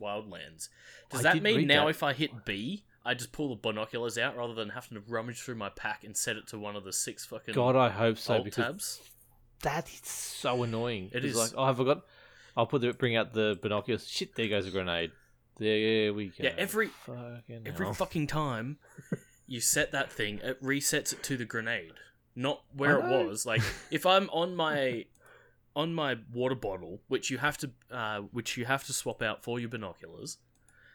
Speaker 4: Wildlands. Does
Speaker 3: I
Speaker 4: that mean now
Speaker 3: that.
Speaker 4: if I hit B, I just pull the binoculars out rather than having to rummage through my pack and set it to one of the six fucking
Speaker 3: God, I hope so because
Speaker 4: tabs?
Speaker 3: that is so annoying.
Speaker 4: It
Speaker 3: It's
Speaker 4: is.
Speaker 3: like, oh, I forgot. I'll put the bring out the binoculars. Shit, there goes a grenade. There we go.
Speaker 4: Yeah, every-
Speaker 3: Fucking
Speaker 4: Every
Speaker 3: hell.
Speaker 4: fucking time you set that thing, it resets it to the grenade, not where it was. Like *laughs* if I'm on my on my water bottle, which you have to uh, which you have to swap out for your binoculars.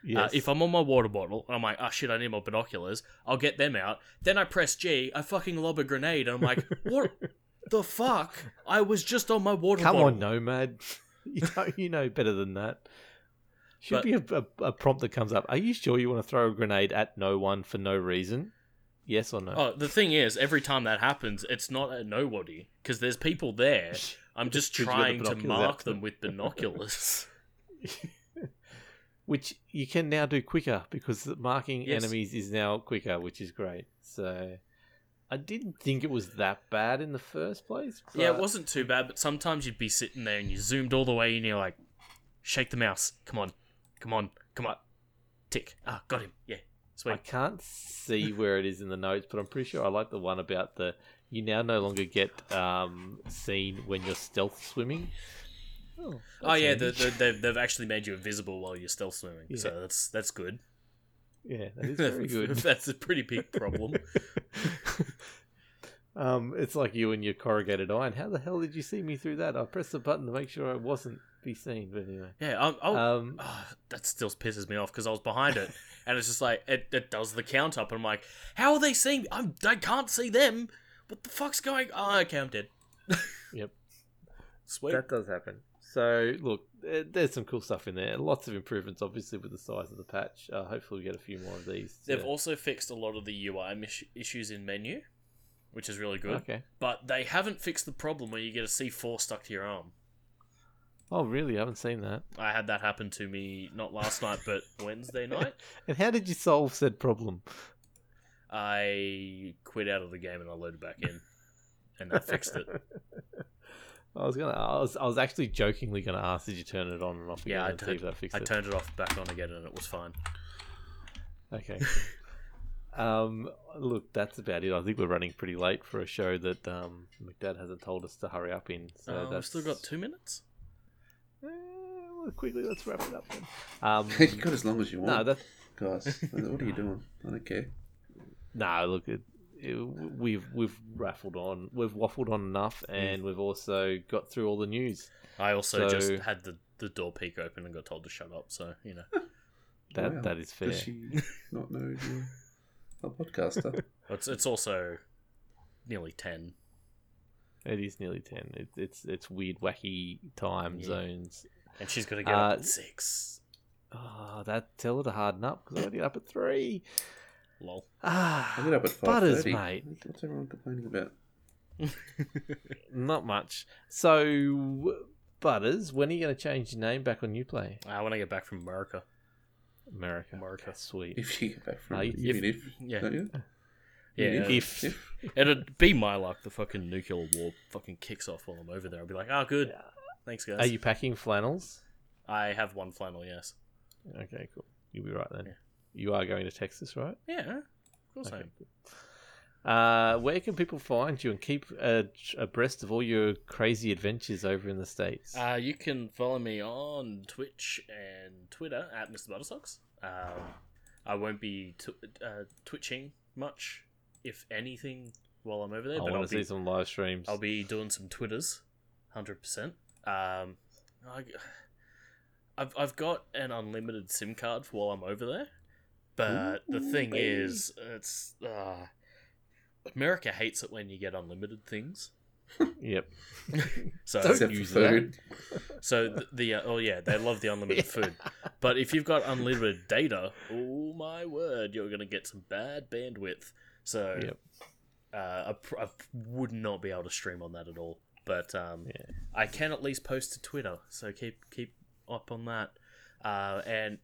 Speaker 3: Yes.
Speaker 4: Uh, if I'm on my water bottle and I'm like, oh shit, I need my binoculars, I'll get them out. Then I press G, I fucking lob a grenade, and I'm like, *laughs* what the fuck? I was just on my water
Speaker 3: Come
Speaker 4: bottle.
Speaker 3: on, Nomad. *laughs* You know, you know better than that. Should
Speaker 4: But-
Speaker 3: be a, a, a prompt that comes up. Are you sure you want to throw a grenade at no one for no reason? Yes or no?
Speaker 4: Oh, the thing is, every time that happens, it's not at nobody because there's people there. *laughs* I'm just
Speaker 3: 'Cause you got the
Speaker 4: trying to mark them with binoculars.
Speaker 3: Which you can now do quicker because marking
Speaker 4: Yes.
Speaker 3: enemies is now quicker, which is great. So I didn't think it was that bad in the first place.
Speaker 4: yeah, it wasn't too bad, but sometimes you'd be sitting there and you zoomed all the way in and you're like, shake the mouse. Come on. Come on. Come on. Tick. Ah, got him. Yeah. Sweet.
Speaker 3: I can't see where it is in the notes, but I'm pretty sure I like the one about the you now no longer get um, seen when you're stealth swimming. Oh,
Speaker 4: Oh yeah, the, the, they've, they've actually made you invisible while you're stealth swimming,
Speaker 3: Yeah.
Speaker 4: so that's that's good.
Speaker 3: yeah, that is *laughs* very good. *laughs*
Speaker 4: that's a pretty big problem. *laughs*
Speaker 3: um, it's like you and your corrugated iron. How the hell did you see me through that? I pressed the button to make sure I wasn't be seen. But anyway,
Speaker 4: Yeah, I'm,
Speaker 3: um,
Speaker 4: Ah, that still pisses me off because I was behind it, and it's just like it, it does the count up, and I'm like, how are they seeing? me? I'm, I can't see them. what the fuck's going? Oh, okay, I'm dead.
Speaker 3: Yep.
Speaker 4: Sweet.
Speaker 3: That does happen. So look, there's some cool stuff in there. Lots of improvements, obviously, with the size of the patch. Uh, hopefully, we get a few more of these.
Speaker 4: They've
Speaker 3: to-
Speaker 4: also fixed a lot of the UI mis- issues in menu, which is really good.
Speaker 3: Okay.
Speaker 4: But they haven't fixed the problem where you get a C4 stuck to your arm.
Speaker 3: Oh, really? I haven't seen that.
Speaker 4: I had that happen to me not last night, but *laughs* Wednesday night. *laughs*
Speaker 3: And how did you solve said problem?
Speaker 4: I quit out of the game and I loaded back in, and that fixed it. *laughs*
Speaker 3: I was gonna. I was. I was actually jokingly gonna ask, did you turn it on and off again
Speaker 4: Yeah, I
Speaker 3: and see
Speaker 4: turned,
Speaker 3: if that fixed
Speaker 4: I
Speaker 3: it?
Speaker 4: turned it off back on again, and it was fine.
Speaker 3: Okay. um, look, that's about it. I think we're running pretty late for a show that um, McDad hasn't told us to hurry up in. So
Speaker 4: Uh, we've still got two minutes.
Speaker 3: Eh, well, quickly, let's wrap it up then. Um, *laughs*
Speaker 5: you got as long as you want.
Speaker 3: no,
Speaker 5: want,
Speaker 3: that
Speaker 5: guys. what are you doing? I don't care.
Speaker 3: no. Look, it, it, we've we've raffled on, we've waffled on enough, and we've also got through all the news.
Speaker 4: I also just had the, the door peek open and got told to shut up. So you know, *laughs*
Speaker 3: That
Speaker 5: Wow.
Speaker 3: that is fair.
Speaker 5: Does she *laughs* not know you're a podcaster? *laughs*
Speaker 4: it's it's also nearly ten.
Speaker 3: It is nearly ten. It, it's it's weird, wacky time
Speaker 4: Yeah.
Speaker 3: zones.
Speaker 4: And she's got to get
Speaker 3: Uh,
Speaker 4: up at six.
Speaker 3: Oh, that tell her to harden up because I already up at three.
Speaker 4: Lol.
Speaker 3: Ah,
Speaker 5: I get up at five
Speaker 3: Butters, mate.
Speaker 5: What's everyone complaining about? *laughs*
Speaker 3: Not much. So, Butters, when are you going to change your name back on Uplay?
Speaker 4: I want to get back from America.
Speaker 3: America.
Speaker 4: America.
Speaker 3: Sweet.
Speaker 5: If you get back from
Speaker 3: Uh,
Speaker 5: you
Speaker 3: if-
Speaker 5: mean if,
Speaker 4: Yeah.
Speaker 5: don't you?
Speaker 4: Yeah.
Speaker 5: You mean
Speaker 3: If-
Speaker 4: It'd be my luck. The fucking nuclear war fucking kicks off while I'm over there. I'll be like, oh, good. Thanks, guys.
Speaker 3: Are you packing flannels?
Speaker 4: I have one flannel, yes.
Speaker 3: Okay, cool. You'll be right then.
Speaker 4: Yeah.
Speaker 3: You are going to Texas, right?
Speaker 4: Yeah, of course I am.
Speaker 3: Uh, where can people find you and keep uh, abreast of all your crazy adventures over in the States?
Speaker 4: Uh, you can follow me on Twitch and Twitter at Mr. Buttersocks. Um, I won't be t- uh, twitching much, if anything, while I'm over there.
Speaker 3: I
Speaker 4: but
Speaker 3: want
Speaker 4: I'll
Speaker 3: to
Speaker 4: be,
Speaker 3: see some live streams.
Speaker 4: I'll be doing some Twitters, hundred percent. Um, I, I've I've got an unlimited SIM card for while I'm over there, but the
Speaker 3: Ooh,
Speaker 4: thing
Speaker 3: baby.
Speaker 4: is, it's uh, America hates it when you get unlimited things.
Speaker 3: Yep. *laughs*
Speaker 4: So
Speaker 3: Don't
Speaker 5: Except
Speaker 3: use
Speaker 5: for food.
Speaker 4: so the, the uh, oh yeah, they love the unlimited *laughs* food. But if you've got unlimited data, oh my word, you're gonna get some bad bandwidth. So
Speaker 3: Yep.
Speaker 4: uh, I, pr- I would not be able to stream on that at all. But um,
Speaker 3: Yeah.
Speaker 4: I can at least post to Twitter, so keep keep up on that. Uh, and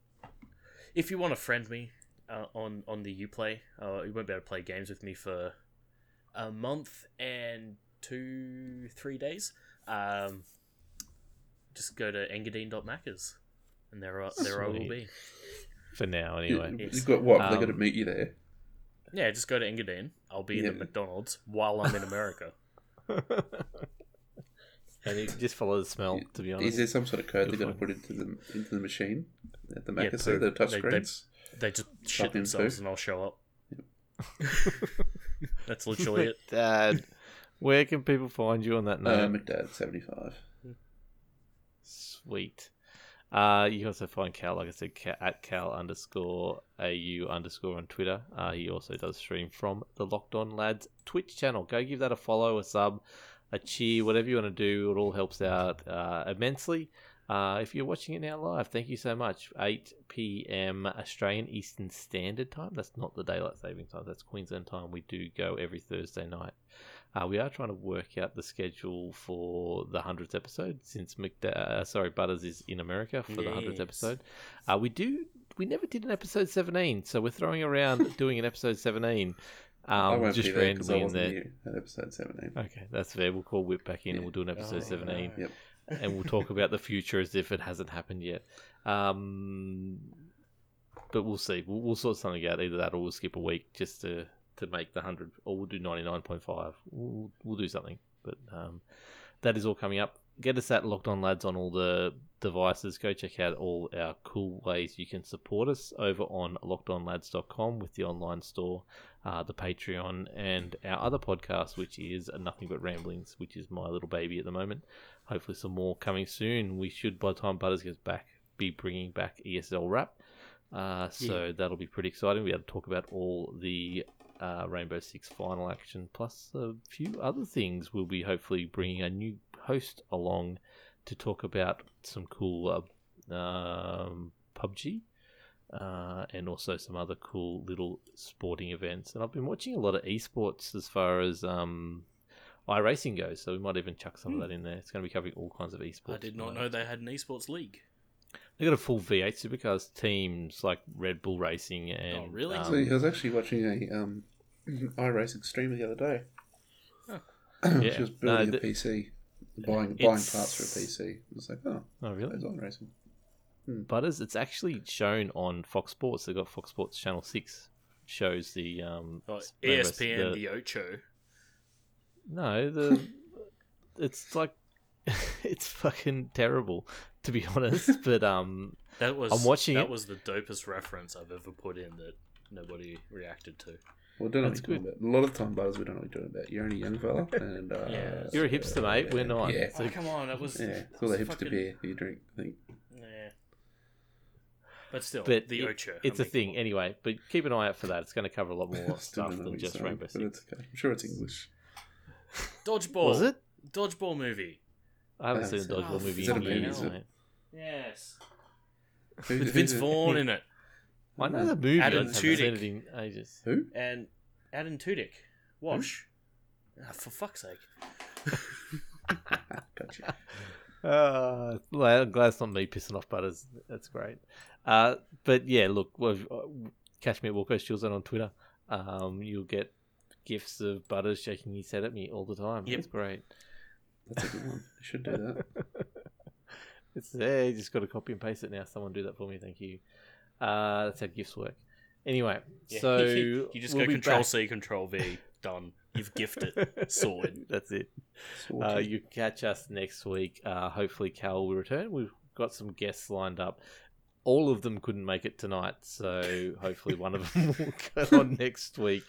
Speaker 4: if you want to friend me uh, on on the UPlay, uh, you won't be able to play games with me for a month and two three days. Um, just go to engadine.maccas and there are there I will be.
Speaker 3: For now,
Speaker 5: You,
Speaker 3: anyway.
Speaker 5: You've got what? they got to
Speaker 3: Um,
Speaker 5: meet you there.
Speaker 4: Yeah, just go to Engadine. I'll be in
Speaker 5: Yeah.
Speaker 4: the McDonald's while I'm in America. *laughs* *laughs*
Speaker 3: and you just follow the smell, to be honest.
Speaker 5: Is there some sort of code
Speaker 3: You'll
Speaker 5: they're going to put into the into the machine at the
Speaker 4: Yeah,
Speaker 5: so the touch
Speaker 4: They- they-
Speaker 5: screens.
Speaker 4: They just shit
Speaker 5: Fucking
Speaker 4: themselves
Speaker 5: food.
Speaker 4: and I'll show up. *laughs* That's literally it.
Speaker 3: Dad, where can people find you on that
Speaker 5: Uh. McDad seventy five.
Speaker 3: Sweet. Uh, you can also find Cal, like I said, at Cal underscore AU underscore on Twitter. Uh, he also does stream from the Locked On Lads Twitch channel. Go give that a follow, a sub, a cheer, whatever you want to do. It all helps out uh, immensely. Uh, if you're watching it now live, thank you so much. 8 p.m. Australian Eastern Standard Time. That's not the daylight saving time. That's Queensland time. We do go every Thursday night. Uh, we are trying to work out the schedule for the hundredth episode since McDa- uh, sorry Butters is in America for the hundredth episode. Uh, we do we never did an episode seventeen, so we're throwing around *laughs* doing an episode seventeen.
Speaker 5: I
Speaker 3: Um,
Speaker 5: won't
Speaker 3: just
Speaker 5: be there because I
Speaker 3: randomly in
Speaker 5: wasn't
Speaker 3: there.
Speaker 5: at episode seventeen.
Speaker 3: Okay, that's fair. We'll call Whip back in and we'll do an episode
Speaker 4: Oh,
Speaker 3: seventeen,
Speaker 5: Yep.
Speaker 3: And we'll talk about the future as if it hasn't happened yet. Um, but we'll see. We'll, we'll sort something out. Either that or we'll skip a week just to to make the hundred, or we'll do ninety nine point five. We'll we'll do something. But um, that is all coming up. Get us at Locked On Lads on all the devices. Go check out all our cool ways you can support us over on lockedonlads.com with the online store, uh, the Patreon, and our other podcast, which is Nothing But Ramblings, which is my little baby at the moment. Hopefully, some more coming soon. We should, by the time Butters gets back, be bringing back ESL Wrap. Uh, so that'll be pretty exciting. We had to talk about all the uh, Rainbow Six final action, plus a few other things. We'll be hopefully bringing a new host along to talk about some cool uh, um, PUBG uh, and also some other cool little sporting events. And I've been watching a lot of esports as far as um, iRacing goes, so we might even chuck some of that in there. It's going to be covering all kinds of esports.
Speaker 4: I did not know they had an esports league.
Speaker 3: They got a full V8 supercars teams like Red Bull Racing and
Speaker 4: Oh, really?
Speaker 3: um,
Speaker 5: So I was actually watching a um, *clears throat* iRacing streamer the other day. *clears throat*
Speaker 3: Yeah.
Speaker 5: she was
Speaker 3: No,
Speaker 5: building
Speaker 3: the-
Speaker 5: a PC, buying buying parts for a PC. I was like, oh,
Speaker 3: oh really?
Speaker 5: on racing. iRacing.
Speaker 3: Butters, it's actually shown on Fox Sports. They've got Fox Sports Channel Six shows the um
Speaker 4: Oh, ESPN,
Speaker 3: the-
Speaker 4: the Ocho.
Speaker 3: No the it's like *laughs* it's fucking terrible to be *laughs* honest. But um
Speaker 4: That was
Speaker 3: I'm watching
Speaker 4: That
Speaker 3: it.
Speaker 4: was the dopest reference I've ever put in that nobody reacted to.
Speaker 5: Well, don't know
Speaker 3: That's
Speaker 5: what you're talking about. A lot of time, Butters, we don't know what you're talking about. You're only a young fella, *laughs* and uh,
Speaker 4: Yeah.
Speaker 3: you're a hipster, mate. We're not.
Speaker 5: Yeah,
Speaker 3: So-
Speaker 4: oh, come on, that was
Speaker 5: yeah. It's all the hipster
Speaker 4: fucking-
Speaker 5: beer you drink. I think.
Speaker 4: Yeah. But still,
Speaker 3: but
Speaker 4: the
Speaker 3: it-
Speaker 4: Ocho.
Speaker 3: it's
Speaker 4: I
Speaker 3: a
Speaker 4: mean,
Speaker 3: thing
Speaker 4: come
Speaker 3: anyway. But keep an eye out for that. It's going to cover a lot more stuff than just
Speaker 5: you're saying,
Speaker 3: Rainbow
Speaker 5: but
Speaker 3: Six.
Speaker 5: it's okay. I'm sure it's English.
Speaker 4: Dodgeball.
Speaker 3: Was it?
Speaker 4: Dodgeball movie.
Speaker 3: I haven't
Speaker 5: I
Speaker 3: seen a dodgeball
Speaker 4: it.
Speaker 3: movie
Speaker 4: Is
Speaker 3: in
Speaker 4: it a movie,
Speaker 3: years, mate.
Speaker 4: Yes. With Vince? Vaughn in it.
Speaker 3: I know the movie.
Speaker 4: Adam
Speaker 3: I just haven't seen
Speaker 4: Tudyk.
Speaker 3: it in ages.
Speaker 5: Who?
Speaker 4: And Adam Tudyk. Wash. Ah, for fuck's sake. *laughs*
Speaker 5: Gotcha.
Speaker 3: Uh, well, I'm glad it's not me pissing off Butters. That's great. Uh, but yeah, look, well, uh, catch me at Walko Chilzone on Twitter. Um, you'll get gifs of Butters shaking his head at me all the time.
Speaker 4: Yep.
Speaker 3: It's great.
Speaker 5: That's a good one. You should do that. *laughs*
Speaker 3: It's there. You just got to copy and paste it now. Someone do that for me. Thank you. Uh, that's how gifts work. Anyway,
Speaker 4: Yeah.
Speaker 3: so
Speaker 4: you just
Speaker 3: we'll
Speaker 4: go Control
Speaker 3: back.
Speaker 4: C, Control V. Done. You've gifted. *laughs* Sorted.
Speaker 3: That's it. Uh, you catch us next week. Uh, hopefully, Cal will return. We've got some guests lined up. All of them couldn't make it tonight, so hopefully one of them *laughs* will *laughs* go on next week.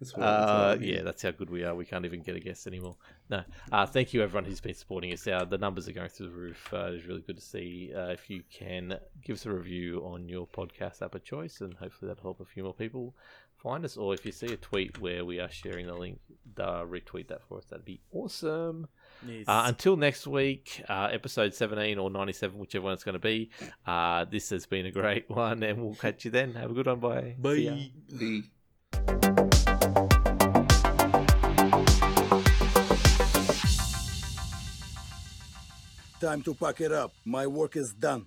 Speaker 5: That's what- that's what
Speaker 3: Uh, yeah, that's how good we are. We can't even get a guest anymore. No. Uh, thank you, everyone who's been supporting us. Uh, the numbers are going through the roof. Uh, it's really good to see. Uh, if you can give us a review on your podcast app of choice, and hopefully that'll help a few more people find us. Or if you see a tweet where we are sharing the link, uh, retweet that for us. That'd be awesome.
Speaker 4: Yes.
Speaker 3: Uh, until next week, uh, episode 17 or 97, whichever one it's going to be. Uh, this has been a great *laughs* one, and we'll catch you then. Have a good one. Bye. See ya.
Speaker 6: Time to pack it up. My work is done.